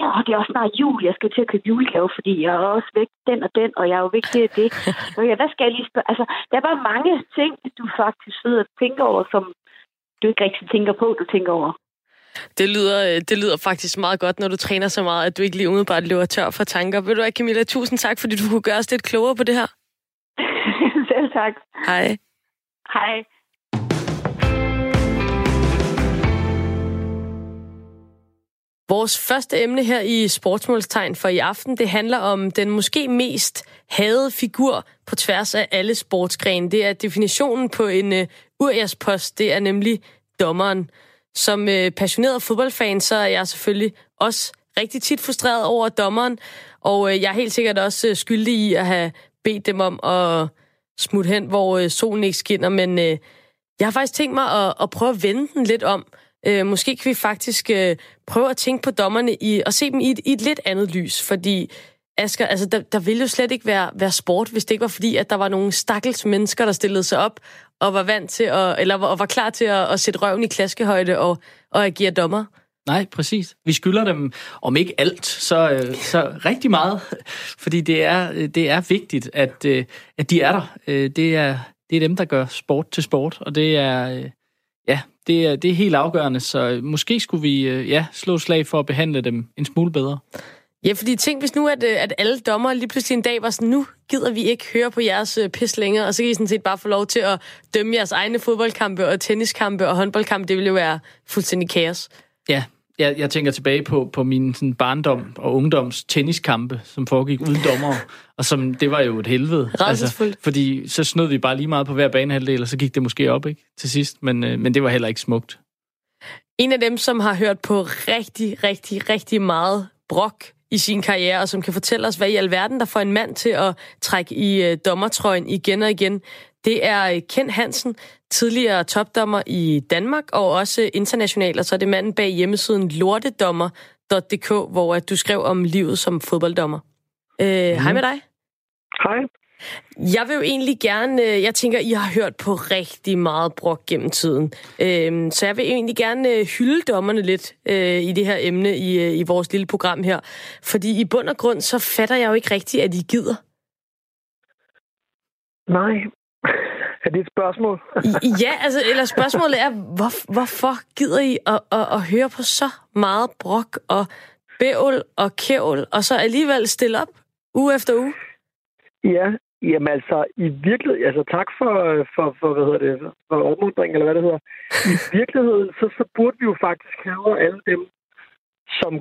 ja, det er også snart jul. Jeg skal til at købe julegave, fordi jeg er også væk den og den, og jeg er jo væk det og det. Så ja, hvad skal jeg lige spørge? Altså, der er bare mange ting, du faktisk sidder og tænker over, som du ikke rigtig tænker på, du tænker over. Det lyder, øh, det lyder faktisk meget godt, når du træner så meget, at du ikke lige umiddelbart løber tør for tanker. Vil du ikke, Camilla? Tusind tak, fordi du kunne gøre os lidt klogere på det her. Selv tak. Hej. Hej. Vores første emne her i Sportsmålstegn for i aften, det handler om den måske mest hadede figur på tværs af alle sportsgrene. Det er definitionen på en øh, uh, urjærspost, det er nemlig dommeren. Som øh, passioneret fodboldfan, så er jeg selvfølgelig også rigtig tit frustreret over dommeren, og øh, jeg er helt sikkert også skyldig i at have bedt dem om at smutte hen, hvor uh, solen ikke skinner, men jeg har faktisk tænkt mig at, at prøve at vende den lidt om, Øh, måske kan vi faktisk øh, prøve at tænke på dommerne i, og se dem i et, i et lidt andet lys, fordi Asger, altså, der, der ville jo slet ikke være, være sport, hvis det ikke var fordi, at der var nogle stakkels mennesker, der stillede sig op og var vant til at, eller var, var klar til at, at sætte røven i klaskehøjde og, og agere dommer. Nej, præcis. Vi skylder dem, om ikke alt, så, øh, så rigtig meget, fordi det er, det er vigtigt, at, øh, at de er der. Øh, det er, det er dem, der gør sport til sport, og det er, ja, det er, det er helt afgørende, så måske skulle vi øh, ja, slå slag for at behandle dem en smule bedre. Ja, fordi tænk hvis nu, at, øh, at alle dommer lige pludselig en dag var sådan, nu gider vi ikke høre på jeres øh, pis længere, og så kan I sådan set bare få lov til at dømme jeres egne fodboldkampe og tenniskampe og håndboldkampe. Det ville jo være fuldstændig kaos. Ja, jeg, jeg tænker tilbage på, på min sådan, barndom og ungdoms tenniskampe, som foregik uden dommer, og som, det var jo et helvede. Altså, fordi så snød vi bare lige meget på hver banehalvdel, og så gik det måske op ikke, til sidst, men, øh, men det var heller ikke smukt. En af dem, som har hørt på rigtig, rigtig, rigtig meget brok i sin karriere, og som kan fortælle os, hvad i alverden der får en mand til at trække i øh, dommertrøjen igen og igen, det er øh, Ken Hansen, tidligere topdommer i Danmark og også international, og så er det manden bag hjemmesiden lortedommer.dk, hvor du skrev om livet som fodbolddommer. Øh, mm. Hej med dig. Hej. Jeg vil jo egentlig gerne, øh, jeg tænker, I har hørt på rigtig meget brok gennem tiden. Øh, så jeg vil egentlig gerne hylde dommerne lidt i det her emne i, i vores lille program her. Fordi i bund og grund, så fatter jeg jo ikke rigtigt, at I gider. Nej, er det et spørgsmål? ja, altså, eller spørgsmålet er, hvor, hvorfor gider I at, at, at høre på så meget brok og bævl og kævl, og så alligevel stille op uge efter uge? Ja, jamen altså, i virkeligheden, altså tak for, for, for hvad hedder det, for opmuntring, eller hvad det hedder. I virkeligheden, så, så burde vi jo faktisk have alle dem, som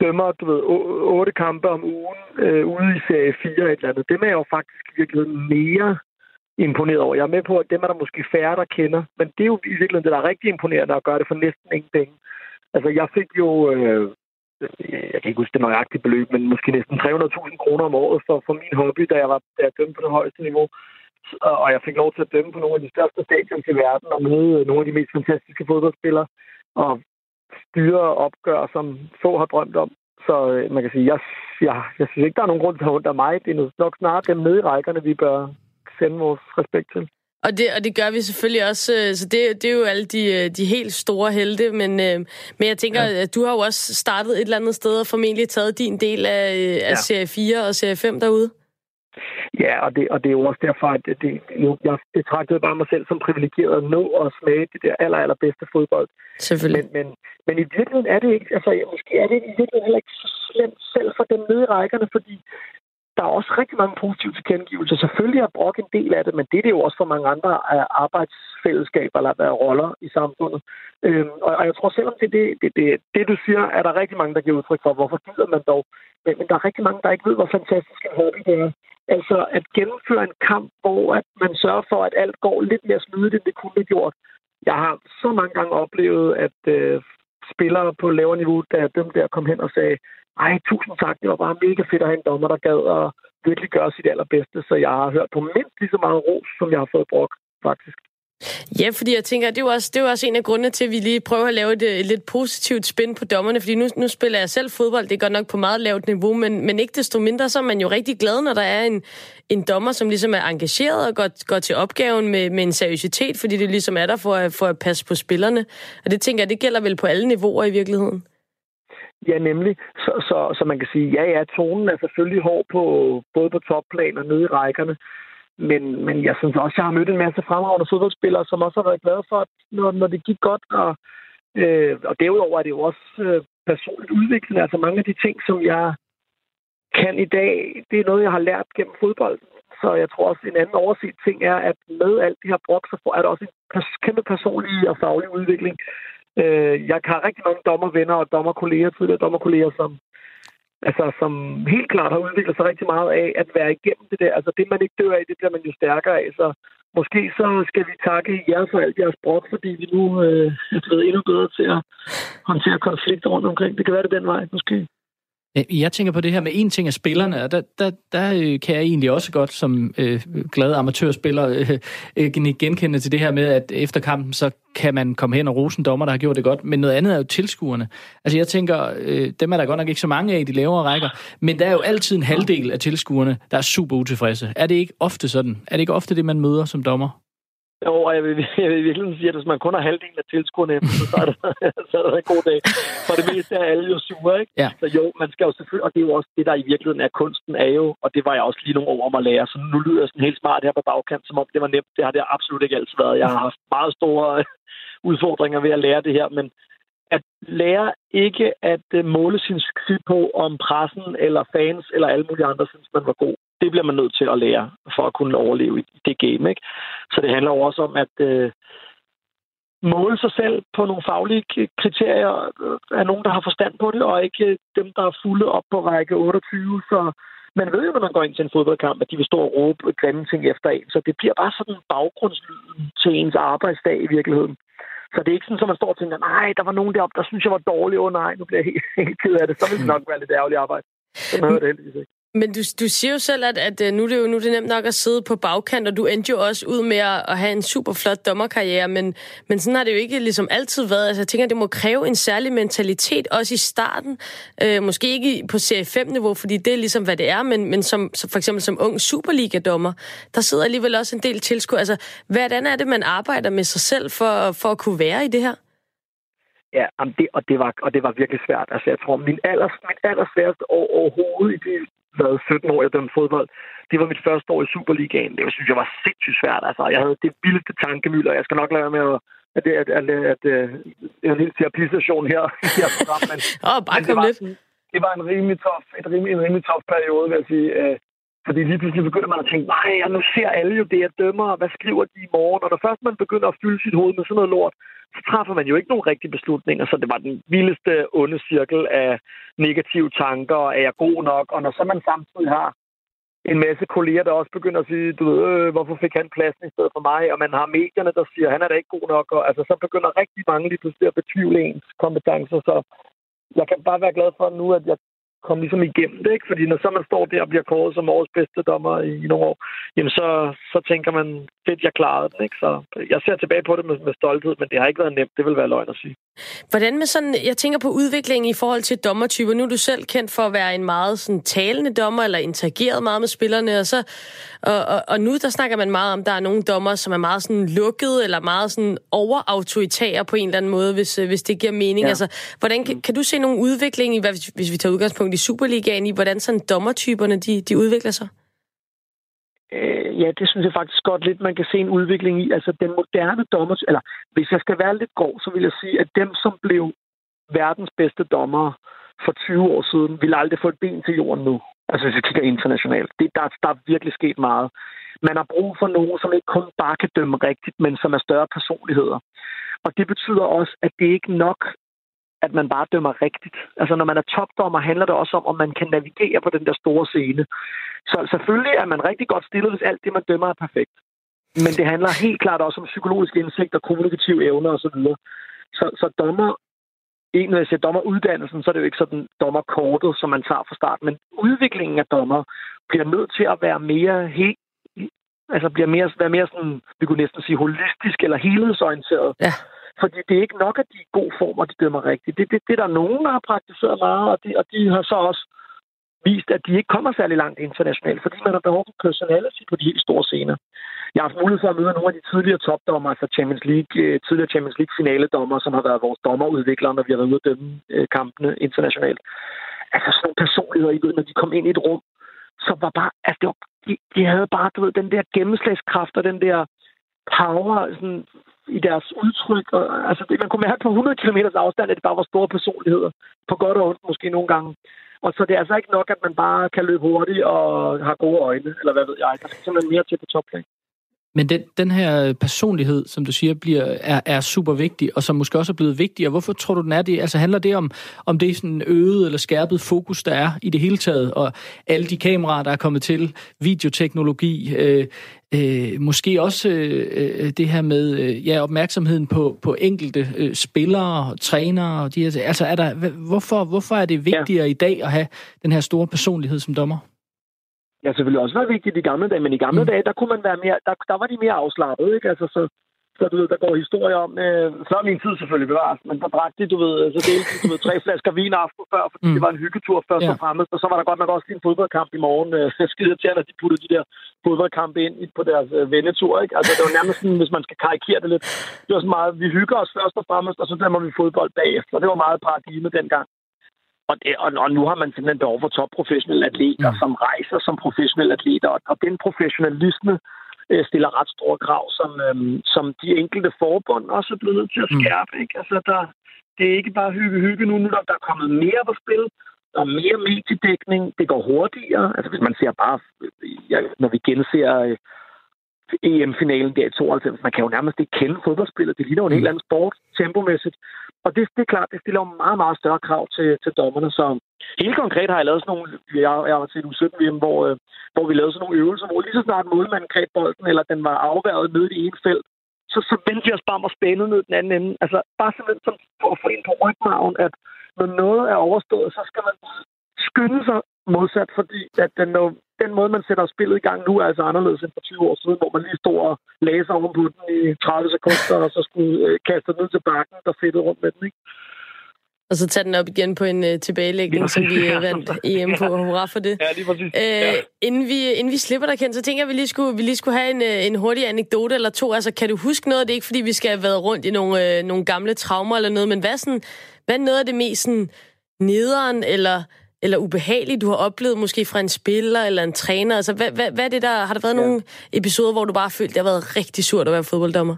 dømmer, du ved, otte kampe om ugen øh, ude i serie 4 eller et eller andet. Dem er jeg jo faktisk i virkeligheden mere imponeret over. Jeg er med på, at dem er der måske færre, der kender, men det er jo i virkeligheden det, der er rigtig imponerende at gøre det for næsten ingen penge. Altså, jeg fik jo, øh, jeg kan ikke huske det nøjagtige beløb, men måske næsten 300.000 kroner om året for, for min hobby, da jeg var da jeg dømte på det højeste niveau. Og jeg fik lov til at dømme på nogle af de største stadions i verden og møde øh, nogle af de mest fantastiske fodboldspillere og styre opgør, som få har drømt om. Så øh, man kan sige, jeg, jeg, jeg synes ikke, der er nogen grund til at have mig. Det er nok snart dem nede i rækkerne, vi bør, sende vores respekt til. Og det, og det gør vi selvfølgelig også. Øh, så det, det er jo alle de, øh, de helt store helte. Men, øh, men jeg tænker, ja. at du har jo også startet et eller andet sted og formentlig taget din del af, af ja. serie 4 og serie 5 derude. Ja, og det, og det er jo også derfor, at det, det, jeg betragtede bare mig selv som privilegeret at nå og smage det der aller, allerbedste fodbold. Selvfølgelig. Men, men, men i virkeligheden er det ikke, altså måske er det i virkeligheden heller ikke så slemt selv for dem nede i rækkerne, fordi der er også rigtig mange positive tilkendegivelser. Selvfølgelig er Brok en del af det, men det er det jo også for mange andre øh, arbejdsfællesskaber eller der roller i samfundet. Øhm, og, og jeg tror, selvom det, det, det, det, det, du siger, er der rigtig mange, der giver udtryk for, hvorfor gider man dog. Men, men der er rigtig mange, der ikke ved, hvor fantastisk en hobby det er. Altså at gennemføre en kamp, hvor at man sørger for, at alt går lidt mere smidigt, end det kunne have gjort. Jeg har så mange gange oplevet, at øh, spillere på lavere niveau, der dem der kom hen og sagde, ej, tusind tak, det var bare mega fedt at have en dommer, der gad at virkelig gøre sit allerbedste, så jeg har hørt på mindst lige så meget ros, som jeg har fået brok, faktisk. Ja, fordi jeg tænker, det er jo også, det er jo også en af grundene til, at vi lige prøver at lave et, et lidt positivt spin på dommerne, fordi nu, nu spiller jeg selv fodbold, det er godt nok på meget lavt niveau, men, men ikke desto mindre, så er man jo rigtig glad, når der er en, en dommer, som ligesom er engageret og går, går til opgaven med, med en seriøsitet, fordi det ligesom er der for at, for at passe på spillerne. Og det tænker jeg, det gælder vel på alle niveauer i virkeligheden. Ja, nemlig. Så, så, så man kan sige, ja, ja, tonen er selvfølgelig hård på, både på topplan og nede i rækkerne. Men, men jeg synes også, jeg har mødt en masse fremragende fodboldspillere, som også har været glade for, at når, når det gik godt. Og, øh, og derudover er det jo også øh, personligt udviklende. Altså mange af de ting, som jeg kan i dag, det er noget, jeg har lært gennem fodbold. Så jeg tror også, en anden overset ting er, at med alt det her brok, så er der også en kæmpe personlig og faglig udvikling. Øh, jeg har rigtig mange dommervenner og dommerkolleger, tidligere dommerkolleger, som, altså, som helt klart har udviklet sig rigtig meget af at være igennem det der. Altså det, man ikke dør af, det bliver man jo stærkere af. Så måske så skal vi takke jer for alt jeres brok, fordi vi nu øh, er blevet endnu bedre til at håndtere konflikter rundt omkring. Det kan være det den vej, måske. Øh, jeg tænker på det her med en ting af spillerne, og der, der, der øh, kan jeg egentlig også godt som øh, glad amatørspiller øh, øh, genkende til det her med, at efter kampen, så kan man komme hen og rose en dommer, der har gjort det godt, men noget andet er jo tilskuerne. Altså jeg tænker, øh, dem er der godt nok ikke så mange af i de lavere rækker, men der er jo altid en halvdel af tilskuerne, der er super utilfredse. Er det ikke ofte sådan? Er det ikke ofte det, man møder som dommer? Jo, og jeg vil, jeg vil virkelig sige, at hvis man kun har halvdelen af tilskuerne så er, der, så er der en god dag. For det meste er alle jo sure, ikke? Ja. Så jo, man skal jo selvfølgelig, og det er jo også det, der i virkeligheden er kunsten, er jo, og det var jeg også lige nogle år om at lære, så nu lyder jeg sådan helt smart her på bagkant, som om det var nemt. Det har det absolut ikke altid været. Jeg har haft meget store udfordringer ved at lære det her, men at lære ikke at øh, måle sin succes på, om pressen eller fans eller alle mulige andre synes, man var god det bliver man nødt til at lære for at kunne overleve i det game. Ikke? Så det handler også om at øh, måle sig selv på nogle faglige kriterier øh, af nogen, der har forstand på det, og ikke øh, dem, der er fulde op på række 28. Så man ved jo, når man går ind til en fodboldkamp, at de vil stå og råbe grimme ting efter en. Så det bliver bare sådan baggrundslyden til ens arbejdsdag i virkeligheden. Så det er ikke sådan, at man står og tænker, nej, der var nogen deroppe, der synes, jeg var dårlig. Åh oh, nej, nu bliver jeg helt, helt ked af det. Så vil det nok være lidt ærgerligt arbejde. Så man det heldigvis ikke. Men du, du siger jo selv, at, at øh, nu, er det jo, nu er det nemt nok at sidde på bagkant, og du endte jo også ud med at, at have en super flot dommerkarriere, men, men sådan har det jo ikke ligesom altid været. Altså, jeg tænker, det må kræve en særlig mentalitet, også i starten. Øh, måske ikke på Serie 5-niveau, fordi det er ligesom, hvad det er, men, men som, som, for eksempel som ung Superliga-dommer, der sidder alligevel også en del tilskuer. Altså, hvordan er det, man arbejder med sig selv for, for at kunne være i det her? Ja, det, og, det var, og det var virkelig svært. Altså, jeg tror, min, aller, min allersværeste år overhovedet i de været 17 år, jeg dømte fodbold. Det var mit første år i Superligaen. Det synes jeg var sindssygt svært. Altså, jeg havde det vildeste tankemylder. Jeg skal nok lade med at at det at, at, at, at, at en lille terapistation her her program. Men, oh, bare kom lidt. Det var en rimelig tof, et rimelig, en rimelig tof periode, vil jeg sige. Øh, fordi lige pludselig begynder man at tænke, nej, ja, nu ser alle jo det, jeg dømmer, hvad skriver de i morgen? Og når først man begynder at fylde sit hoved med sådan noget lort, så træffer man jo ikke nogen rigtige beslutninger. Så det var den vildeste onde cirkel af negative tanker, er jeg god nok? Og når så man samtidig har en masse kolleger, der også begynder at sige, du ved, øh, hvorfor fik han pladsen i stedet for mig? Og man har medierne, der siger, han er da ikke god nok. Og altså, så begynder rigtig mange lige pludselig at betvivle ens kompetencer. Så jeg kan bare være glad for nu, at jeg komme ligesom igennem det, ikke? Fordi når så man står der og bliver kåret som årets bedste dommer i nogle år, jamen så, så tænker man, fedt, jeg klarede den, ikke? Så jeg ser tilbage på det med, med stolthed, men det har ikke været nemt, det vil være løgn at sige. Hvordan med sådan, jeg tænker på udviklingen i forhold til dommertyper. Nu er du selv kendt for at være en meget sådan talende dommer, eller interageret meget med spillerne, og, så, og, og, og nu der snakker man meget om, at der er nogle dommer, som er meget sådan lukket, eller meget sådan overautoritære på en eller anden måde, hvis, hvis det giver mening. Ja. Altså, hvordan kan, kan du se nogle udvikling i, hvis, hvis vi tager udgangspunkt i Superligaen, i hvordan sådan dommertyperne, de, de udvikler sig? Øh, ja, det synes jeg faktisk godt lidt, man kan se en udvikling i. Altså den moderne dommer, eller hvis jeg skal være lidt grov, så vil jeg sige, at dem, som blev verdens bedste dommer for 20 år siden, vil aldrig få et ben til jorden nu. Altså hvis vi kigger internationalt. Det, der, der er virkelig sket meget. Man har brug for nogen, som ikke kun bare kan dømme rigtigt, men som er større personligheder. Og det betyder også, at det ikke nok at man bare dømmer rigtigt. Altså når man er topdommer, handler det også om, om man kan navigere på den der store scene. Så selvfølgelig er man rigtig godt stillet, hvis alt det, man dømmer, er perfekt. Men det handler helt klart også om psykologisk indsigt og kommunikative evner osv. Så, så, så dommer, når jeg siger dommeruddannelsen, så er det jo ikke sådan dommerkortet, som man tager fra start, men udviklingen af dommer bliver nødt til at være mere helt Altså bliver mere, være mere sådan, vi kunne næsten sige holistisk eller helhedsorienteret. Ja. Fordi det er ikke nok, at de er i god form, og de dømmer rigtigt. Det, det, det er der nogen, der har praktiseret meget, og de, og de har så også vist, at de ikke kommer særlig langt internationalt, fordi man har behov for personality på de helt store scener. Jeg har haft mulighed for at møde nogle af de tidligere topdommer, altså Champions League, øh, tidligere Champions League finaledommer, som har været vores dommerudviklere, når vi har været ude at dømme øh, kampene internationalt. Altså sådan nogle personligheder, I ved, når de kom ind i et rum, så var bare, altså det var, de, de havde bare, du ved, den der gennemslagskraft og den der power sådan, i deres udtryk. Og, altså, det, man kunne mærke på 100 km afstand, at det bare var store personligheder. På godt og ondt måske nogle gange. Og så det er altså ikke nok, at man bare kan løbe hurtigt og har gode øjne, eller hvad ved jeg. Der skal simpelthen mere til på topplan. Men den, den her personlighed, som du siger, bliver, er, er super vigtig, og som måske også er blevet vigtig. Og hvorfor tror du, den er det? Altså handler det om, om det er sådan øget eller skærpet fokus, der er i det hele taget, og alle de kameraer, der er kommet til, videoteknologi, øh, øh, måske også øh, øh det her med øh, ja, opmærksomheden på, på enkelte øh, spillere og trænere. Og de her, altså er der, hvorfor, hvorfor er det vigtigere ja. i dag at have den her store personlighed som dommer? Ja, selvfølgelig også været vigtigt i gamle dage, men i gamle mm. dage, der kunne man være mere, der, der var de mere afslappet, ikke? Altså, så, så du ved, der går historier om, øh, før min tid selvfølgelig bevares, men der drak de, du ved, så delte de, du ved, tre flasker vin aften før, fordi mm. det var en hyggetur først ja. og fremmest, og så var der godt nok også en fodboldkamp i morgen, øh, skide til, at de puttede de der fodboldkampe ind på deres øh, vendetur, ikke? Altså, det var nærmest sådan, hvis man skal karikere det lidt, det var sådan meget, vi hygger os først og fremmest, og så dæmmer vi fodbold bagefter. Det var meget paradigme dengang. Og, det, og, og nu har man simpelthen behov for topprofessionelle atleter, mm. som rejser som professionelle atleter. Og, og den professionalisme øh, stiller ret store krav, som, øh, som de enkelte forbund også er blevet nødt til at mm. skærpe. Mm. Ikke? Altså, der, det er ikke bare hygge-hygge nu, nu der, der er kommet mere på spil. Der er mere mediedækning. Det går hurtigere. Altså, hvis man ser bare, ja, når vi genser øh, EM-finalen der i 92, man kan jo nærmest ikke kende fodboldspillet. Det ligner jo en helt mm. anden sport, tempomæssigt. Og det, det er klart, det stiller jo meget, meget større krav til, til dommerne. Så helt konkret har jeg lavet sådan nogle, jeg, jeg var til U17 VM, hvor, øh, hvor vi lavede sådan nogle øvelser, hvor lige så snart målmanden greb bolden, eller den var afværet nede i en felt, så, så vendte vi os bare og spændede ned den anden ende. Altså bare simpelthen som for at få ind på rygmagen, at når noget er overstået, så skal man skynde sig modsat, fordi at den, den måde, man sætter spillet i gang nu, er altså anderledes end for 20 år siden, hvor man lige stod og lagde sig oven på den i 30 sekunder, og så skulle øh, kaste den ned til bakken, der fedtede rundt med den, ikke? Og så tage den op igen på en uh, tilbagelægning, som vi uh, vandt EM på. Hurra for det. Ja, lige præcis. Uh, ja. inden, vi, inden vi slipper dig, Ken, så tænker jeg, at vi lige skulle, vi lige skulle have en, uh, en hurtig anekdote eller to. Altså, kan du huske noget? Det er ikke, fordi vi skal have været rundt i nogle, uh, nogle gamle traumer eller noget, men hvad, sådan, hvad er noget af det mest sådan, nederen eller eller ubehageligt, du har oplevet måske fra en spiller eller en træner? Altså, hvad, hvad, hvad er det der? Har der været ja. nogle episoder, hvor du bare følte, det har været rigtig surt at være fodbolddommer?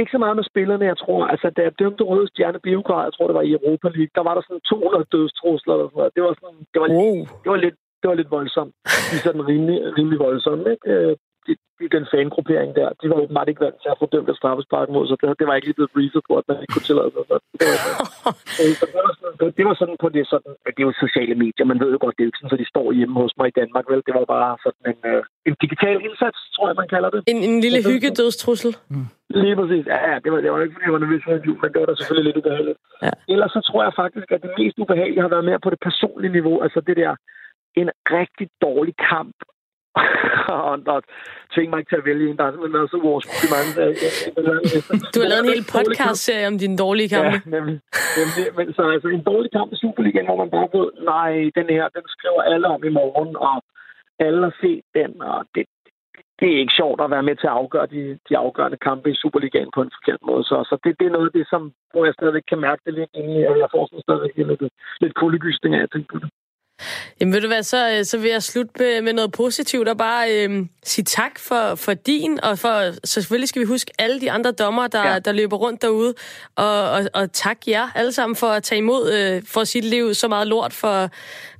Ikke så meget med spillerne, jeg tror. Altså, da jeg dømte Røde Stjerne Biograd, jeg tror, det var i Europa League, der var der sådan 200 dødstrusler. Eller sådan noget. Det var, sådan, det var, oh. lidt, det var lidt det var lidt voldsomt. De er sådan rimelig, rimelig voldsomt. Ikke? Øh, den fangruppering der, de var åbenbart ikke vant til at få dømt af straffespark mod, så det, det var ikke lige blevet briefet på, at man ikke kunne tillade sig. Så det, var, så det, var sådan, det var sådan på det sådan, det er jo sociale medier, man ved jo godt, det er ikke sådan, så de står hjemme hos mig i Danmark, vel? Det var bare sådan en, uh, en digital indsats, tror jeg, man kalder det. En, en lille hyggedødstrussel. Mm. Lige præcis. Ja, ja, det var, det var ikke, fordi jeg var nervøs for en jul, men det var da selvfølgelig lidt ubehageligt. Ja. Ellers så tror jeg faktisk, at det mest ubehagelige har været mere på det personlige niveau, altså det der, en rigtig dårlig kamp, og der tvinge mig ikke til at vælge en, der har simpelthen været så vores mange. Du har lavet en hel podcast-serie om dine dårlige kampe. Ja, nemlig. nemlig. Men så altså en dårlig kamp i Superligaen, hvor man bare ved, nej, den her, den skriver alle om i morgen, og alle har set den, og det, det er ikke sjovt at være med til at afgøre de, de afgørende kampe i Superligaen på en forkert måde. Så, så det, det er noget af det, som, hvor jeg stadigvæk kan mærke det lidt, og jeg får sådan stadigvæk lidt, lidt kuldegysning af at tænke på det. Jamen ved du hvad, så, øh, så vil jeg slutte med, med noget positivt og bare øh, sige tak for, for din, og for, så selvfølgelig skal vi huske alle de andre dommer, der, ja. der løber rundt derude, og, og, og tak jer alle sammen for at tage imod, øh, for sit liv så meget lort for,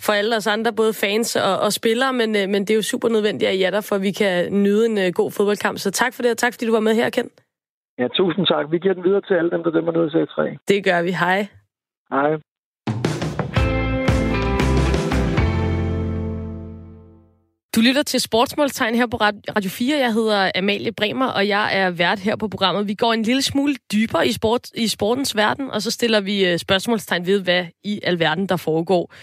for alle os andre, både fans og, og spillere, men, øh, men det er jo super nødvendigt at I er der, for vi kan nyde en øh, god fodboldkamp. Så tak for det, og tak fordi du var med her, Ken. Ja, tusind tak. Vi giver den videre til alle dem, der dømmer ned i 3 Det gør vi. Hej. Hej. Du lytter til Sportsmålstegn her på Radio 4. Jeg hedder Amalie Bremer, og jeg er vært her på programmet. Vi går en lille smule dybere i, sport, i sportens verden, og så stiller vi øh, spørgsmålstegn ved, hvad i alverden der foregår.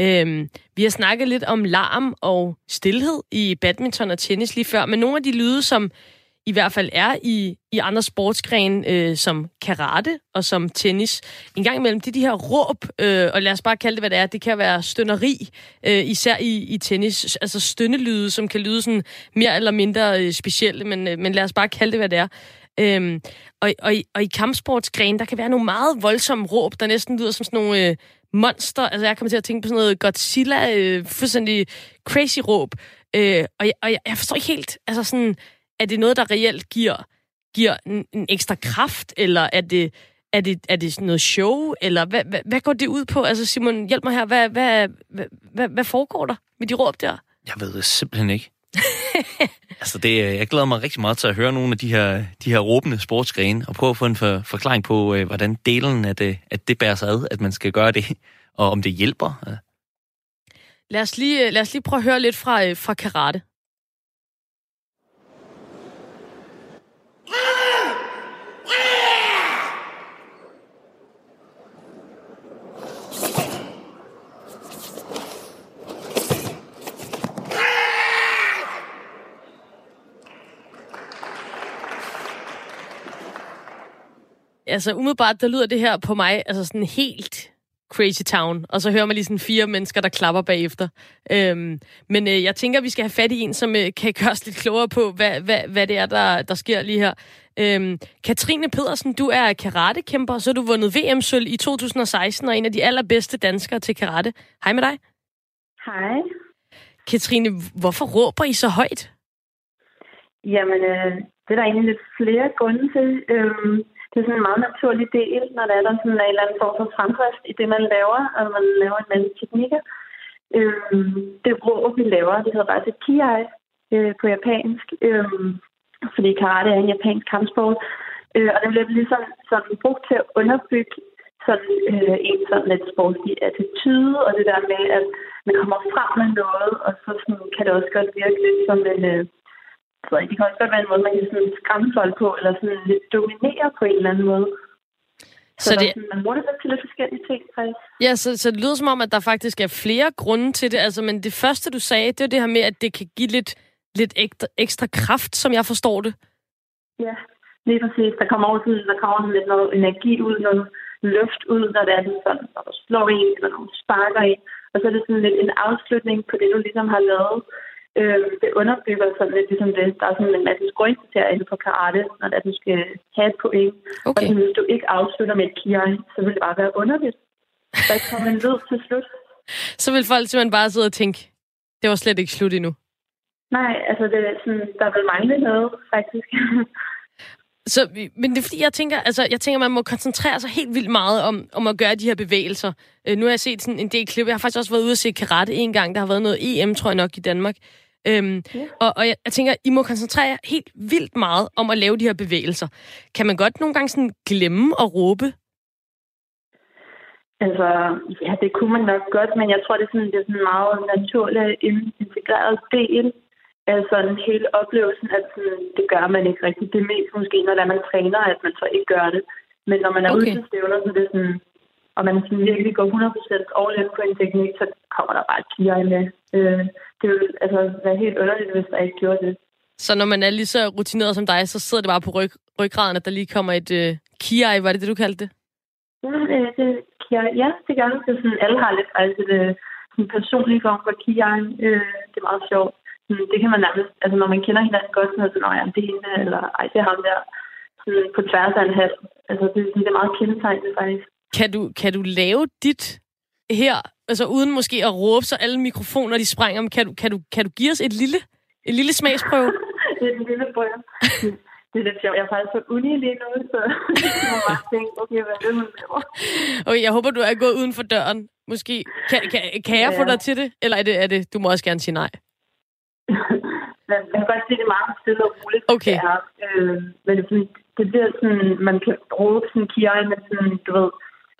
Øhm, vi har snakket lidt om larm og stillhed i badminton og tennis lige før, men nogle af de lyde, som i hvert fald er i, i andre sportsgrene, øh, som karate og som tennis. En gang imellem, det er de her råb, øh, og lad os bare kalde det, hvad det er. Det kan være stønneri, øh, især i, i tennis. Altså stønnelyde, som kan lyde sådan mere eller mindre øh, specielle, men, øh, men lad os bare kalde det, hvad det er. Øhm, og, og, og i kampsportsgren, der kan være nogle meget voldsomme råb, der næsten lyder som sådan nogle øh, monster. Altså jeg kommer til at tænke på sådan noget Godzilla, øh, fuldstændig crazy råb. Øh, og, jeg, og jeg, jeg forstår ikke helt, altså sådan er det noget, der reelt giver, giver en, en ekstra kraft, eller er det, er det, er det noget show, eller hvad, hvad, hvad går det ud på? Altså Simon, hjælp mig her. Hvad, hvad, hvad, hvad, hvad foregår der med de råb der? Jeg ved det simpelthen ikke. altså det, jeg glæder mig rigtig meget til at høre nogle af de her, de her råbende sportsgrene, og prøve at få en for, forklaring på, øh, hvordan delen af det, at det bærer sig ad, at man skal gøre det, og om det hjælper. Lad os lige, lad os lige prøve at høre lidt fra, øh, fra karate. Altså umiddelbart, der lyder det her på mig altså sådan helt crazy town, og så hører man lige sådan fire mennesker, der klapper bagefter. Øhm, men øh, jeg tænker, vi skal have fat i en, som øh, kan gøre os lidt klogere på, hvad, hvad, hvad det er, der, der sker lige her. Øhm, Katrine Pedersen, du er karatekæmper, så har du vundet VM-sølv i 2016, og en af de allerbedste danskere til karate. Hej med dig. Hej. Katrine, hvorfor råber I så højt? Jamen, øh, det er der egentlig lidt flere grunde til. Øhm, det er sådan en meget naturlig del, når der er der sådan en eller anden form for fremdrift i det, man laver, og man laver en masse teknikker. Øh, det rå, vi laver, det hedder bare det kiai øh, på japansk, øh, fordi karate er en japansk kampsport. Øh, og det bliver ligesom sådan brugt til at underbygge sådan øh, en sådan lidt sportslig attitude, og det der med, at man kommer frem med noget, og så sådan, kan det også godt virke lidt som en, øh, så det kan også godt være en måde, man kan sådan skræmme folk på, eller sådan lidt dominere på en eller anden måde. Så, så det... sådan, man bruger det til lidt forskellige ting, faktisk. Ja, så, så det lyder som om, at der faktisk er flere grunde til det. Altså, men det første, du sagde, det er det her med, at det kan give lidt, lidt ekstra, ekstra kraft, som jeg forstår det. Ja, lige præcis. Der kommer også der kommer lidt noget energi ud, noget luft ud, når det er sådan, når du slår en, eller når du sparker en. Og så er det sådan lidt en afslutning på det, du ligesom har lavet. Øh, det underbygger sådan lidt ligesom det. Der er sådan en masse scoringskriterier på karate, når du skal have et point. Okay. Og hvis du ikke afslutter med et kiai, så vil det bare være underligt. Der kommer en lyd til slut. Så vil folk simpelthen bare sidde og tænke, det var slet ikke slut endnu. Nej, altså det er sådan, der vil mangle noget, faktisk. Så, men det er fordi, jeg tænker, altså, jeg tænker, man må koncentrere sig helt vildt meget om, om at gøre de her bevægelser. Øh, nu har jeg set sådan en del klip. Jeg har faktisk også været ude og se karate en gang. Der har været noget EM, tror jeg nok, i Danmark. Øhm, ja. og, og jeg, jeg tænker, I må koncentrere jer helt vildt meget om at lave de her bevægelser. Kan man godt nogle gange sådan glemme at råbe? Altså, ja, det kunne man nok godt, men jeg tror, det er sådan, det er sådan en meget naturlig integreret del sådan hele oplevelsen, at sådan, det gør man ikke rigtigt. Det er mest måske, når man træner, at man så ikke gør det. Men når man er okay. ude til stævner, så det er sådan, og man sådan virkelig går 100% all in på en teknik, så kommer der bare et med. Øh, det ville altså være helt underligt, hvis der ikke gjorde det. Så når man er lige så rutineret som dig, så sidder det bare på ryg, ryggraden, at der lige kommer et øh, kiai, var det det, du kaldte det? Ja, det, det, kiai, ja, det gør det. det sådan, alle har lidt altså, det, en personlig form for kiai. Øh, det er meget sjovt. Det kan man nærmest, altså når man kender hinanden godt, så er det sådan, ja, det er hende, eller ej, det er ham der. Sådan, på tværs af en halv. Altså, det, det er meget kendetegnet faktisk. Kan du, kan du lave dit her, altså uden måske at råbe, så alle mikrofoner de sprænger, kan du, kan du, kan du give os et lille, et lille smagsprøve? det er en lille prøve. Det er lidt sjovt. Jeg er faktisk på uni lige nu, så jeg må bare tænke, okay, hvad er det, hun laver? Okay, jeg håber, du er gået uden for døren. Måske. Kan, kan, kan jeg ja. få dig til det? Eller er det, er det, du må også gerne sige nej? men jeg kan godt sige, det er meget stille og roligt. Okay. Det, er. Øh, men det, det bliver sådan, man kan råbe sådan kiai med sådan, du ved,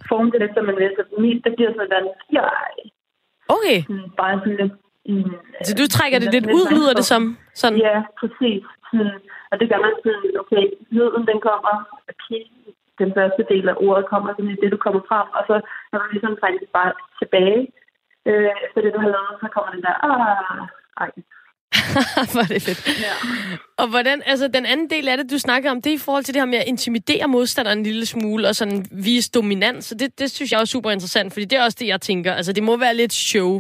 forme det lidt, som man vil. Så min, det bliver sådan en kiai. Okay. Sådan, bare sådan lidt... Mm, så du trækker det lidt ud, lyder det som? Sådan. Ja, præcis. Sådan, og det gør man sådan, okay, lyden den kommer, okay, den første del af ordet kommer, sådan det, du kommer frem, og så når du ligesom trækker det bare tilbage, øh, efter det, du har lavet, så kommer den der, ah, ej. Hvor er det fedt. Ja. Og hvordan, altså den anden del af det, du snakker om, det er i forhold til det her med at intimidere modstanderen en lille smule, og sådan vise dominans. Så det, det synes jeg er super interessant, fordi det er også det, jeg tænker. Altså det må være lidt show,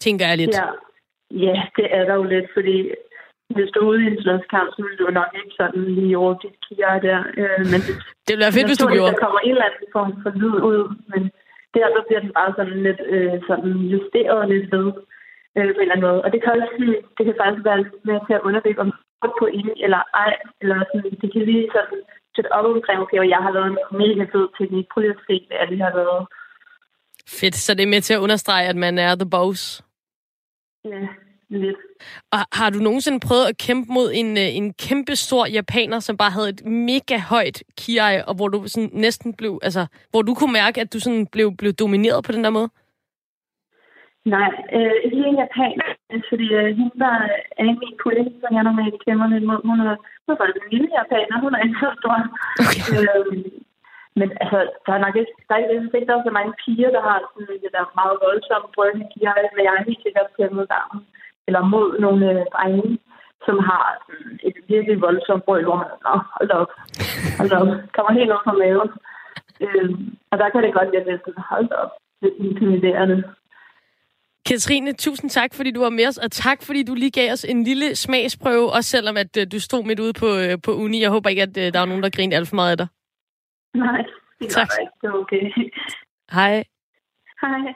tænker jeg lidt. Ja, ja det er der jo lidt, fordi hvis du er ude i en slåskamp, så vil du nok ikke sådan lige over dit kiger der. Øh, men det, det ville være fedt, hvis du gjorde. Der kommer en eller anden form for lyd ud, men der, der bliver den bare sådan lidt øh, sådan justeret lidt ved øh, på en eller anden måde. Og det kan, også, det kan faktisk være med til at underbygge, om du på en eller ej, eller sådan, det kan lige sådan sætte op omkring, okay, og jeg har lavet en mega fed teknik, prøv lige at se, hvad jeg har lavet. Fedt, så det er med til at understrege, at man er the boss. Ja, lidt. Og har du nogensinde prøvet at kæmpe mod en, øh, en kæmpe stor japaner, som bare havde et mega højt kiai, og hvor du sådan næsten blev, altså, hvor du kunne mærke, at du sådan blev, blev domineret på den der måde? Nej, øh, ikke en japaner, fordi øh, hun var af min kollega, som jeg normalt kæmper lidt mod. Hun er, hun faktisk en lille japaner, hun er ikke så stor. Okay. Øh, men altså, der er nok ikke, der er ikke, der er så mange piger, der har sådan det der meget voldsomme brygge piger, men jeg er helt sikkert kæmpet sammen. Eller mod nogle øh, drenge, som har sådan, et virkelig voldsomt brøl, hvor man, nå, hold op, hold op, kommer helt op på maven. Øh, og der kan det godt være lidt hold op, lidt intimiderende. Katrine, tusind tak, fordi du var med os, og tak, fordi du lige gav os en lille smagsprøve, også selvom at uh, du stod midt ude på, uh, på uni. Jeg håber ikke, at uh, der var nogen, der grinede alt for meget af dig. Nej, det tak. ikke. Det er okay. Hej. Hej.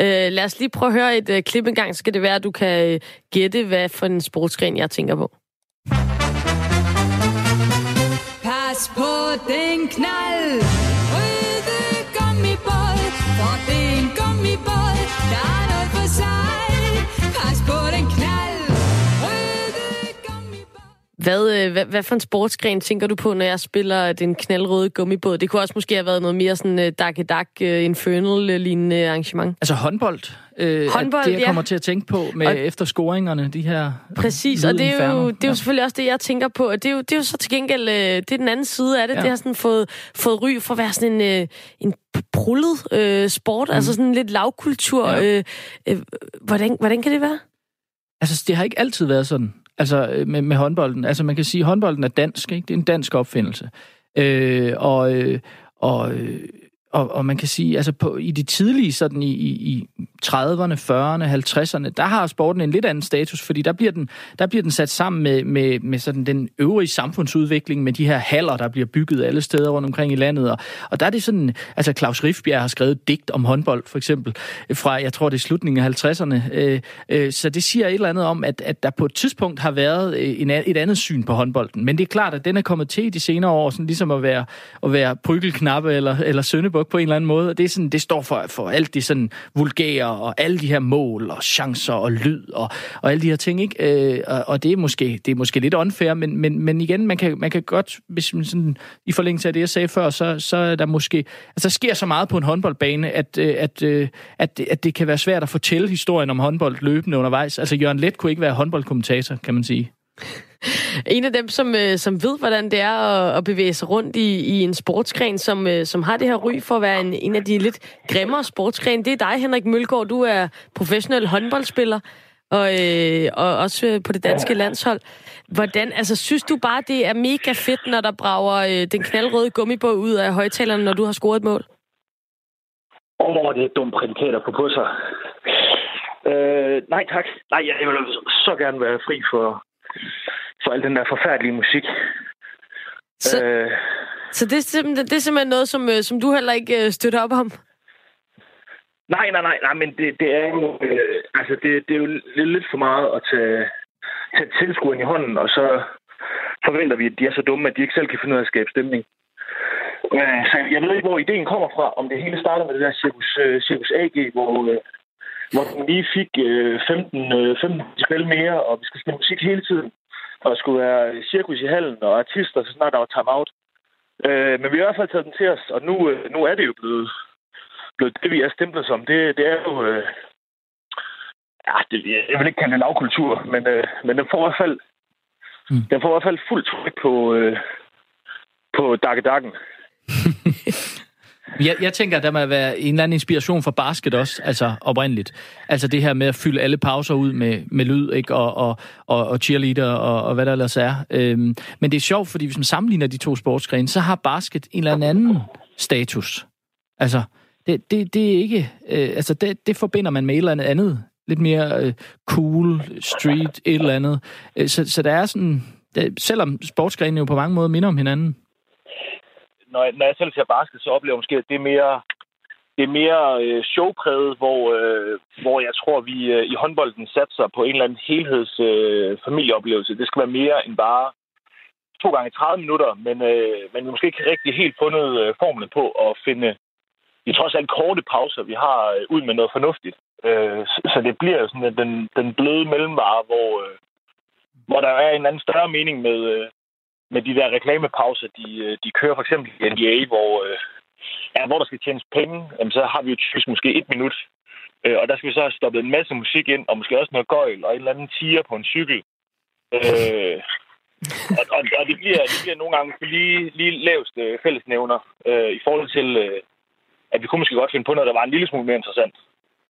Uh, lad os lige prøve at høre et uh, klip en gang, så skal det være, at du kan uh, gætte, hvad for en sportsgren jeg tænker på. Pas på den knald, gummibåd, Hvad, øh, hvad, hvad for en sportsgren tænker du på, når jeg spiller den knaldrøde gummibåd? Det kunne også måske have været noget mere sådan uh, øh, dak uh, infernal-lignende arrangement. Altså håndbold? øh, Håndbold, det, jeg ja. kommer til at tænke på med og, efter scoringerne, de her Præcis, og det er, jo, det er jo selvfølgelig også det, jeg tænker på. Det er jo, det er jo så til gengæld, øh, det er den anden side af det. Ja. Det har sådan fået, fået ry for at være sådan en, øh, en prullet øh, sport, mm. altså sådan lidt lavkultur. Ja. Øh, øh, hvordan, hvordan kan det være? Altså, det har ikke altid været sådan. Altså, øh, med, med håndbolden. Altså, man kan sige, at håndbolden er dansk, ikke? Det er en dansk opfindelse. Øh, og, øh, og øh, og, og man kan sige, altså på, i de tidlige, sådan i, i, i 30'erne, 40'erne, 50'erne, der har sporten en lidt anden status, fordi der bliver den, der bliver den sat sammen med, med, med sådan den øvrige samfundsudvikling, med de her haller, der bliver bygget alle steder rundt omkring i landet. Og, og der er det sådan, altså Claus Riffbjerg har skrevet digt om håndbold, for eksempel, fra, jeg tror det er slutningen af 50'erne. Øh, øh, så det siger et eller andet om, at, at der på et tidspunkt har været øh, en, et andet syn på håndbolden. Men det er klart, at den er kommet til i de senere år, sådan ligesom at være, at være prygelknappe eller, eller på en eller anden måde. Og det, er sådan, det står for, for alt det sådan vulgære og alle de her mål og chancer og lyd og, og alle de her ting. Ikke? Øh, og, og det er måske det er måske lidt unfair, men, men, men igen, man kan, man kan godt, hvis man sådan, i forlængelse af det, jeg sagde før, så, så er der måske, altså der sker så meget på en håndboldbane, at, øh, at, øh, at, at det kan være svært at fortælle historien om håndbold løbende undervejs. Altså Jørgen Let kunne ikke være håndboldkommentator, kan man sige. En af dem, som, øh, som ved, hvordan det er at, at bevæge sig rundt i, i en sportsgren, som, øh, som har det her ry for at være en, en af de lidt grimmere sportsgrene, det er dig, Henrik Mølgaard. Du er professionel håndboldspiller, og, øh, og også på det danske landshold. Hvordan, altså, synes du bare, det er mega fedt, når der brager øh, den knaldrøde gummibåd ud af højtalerne, når du har scoret et mål? Åh, oh, det er dumme prædikater på på sig. Øh, nej tak. Nej, jeg vil så gerne være fri for, for al den der forfærdelige musik. Så, øh, så det, er simpelthen, det er simpelthen noget, som, øh, som du heller ikke øh, støtter op om? Nej, nej, nej, nej, men det, det er jo, øh, altså det, det er jo lidt, for meget at tage, tage tilskueren i hånden, og så forventer vi, at de er så dumme, at de ikke selv kan finde ud af at skabe stemning. Øh, så jeg ved ikke, hvor ideen kommer fra, om det hele starter med det der Circus, uh, Circus AG, hvor, uh, hvor den lige fik uh, 15, uh, 15 spil mere, og vi skal spille musik hele tiden og der skulle være cirkus i hallen og artister, så snart der var time-out. Øh, men vi har i hvert fald taget den til os, og nu, øh, nu er det jo blevet, blevet det, vi er stemplet som. Det, det er jo... Øh, ja, det, jeg vil ikke kalde det lavkultur, men, øh, men den får i hvert fald mm. den får i hvert fald fuld tryk på, øh, på Dakke Dakken. Jeg, jeg tænker, at der må være en eller anden inspiration for basket også, altså oprindeligt. Altså det her med at fylde alle pauser ud med, med lyd, ikke? Og, og, og, og cheerleader og, og hvad der ellers er. Øhm, men det er sjovt, fordi hvis man sammenligner de to sportsgrene, så har basket en eller anden status. Altså, det, det, det er ikke... Øh, altså, det, det forbinder man med et eller andet Lidt mere øh, cool, street, et eller andet. Øh, så, så der er sådan... Øh, selvom sportsgrenene jo på mange måder minder om hinanden, når jeg, når jeg selv ser basket, så oplever jeg måske, at det er mere, det er mere øh, showpræget, hvor, øh, hvor jeg tror, vi øh, i håndbolden satser på en eller anden helheds øh, familieoplevelse. Det skal være mere end bare to gange 30 minutter, men, øh, men vi måske ikke rigtig helt fundet øh, formlen på at finde i trods alt korte pauser, vi har øh, ud med noget fornuftigt. Øh, så, så det bliver jo sådan den, den bløde mellemvare, hvor, øh, hvor der er en anden større mening med, øh, med de der reklamepauser, de, øh, de kører for eksempel i NBA, hvor, øh, ja, hvor der skal tjenes penge, jamen, så har vi jo typisk måske et minut. Øh, og der skal vi så have stoppet en masse musik ind, og måske også noget gøjl, og en eller anden tiger på en cykel. Øh, og, og, og det, bliver, det bliver nogle gange lige, lige laveste fællesnævner øh, i forhold til, øh, at vi kunne måske godt finde på noget, der var en lille smule mere interessant.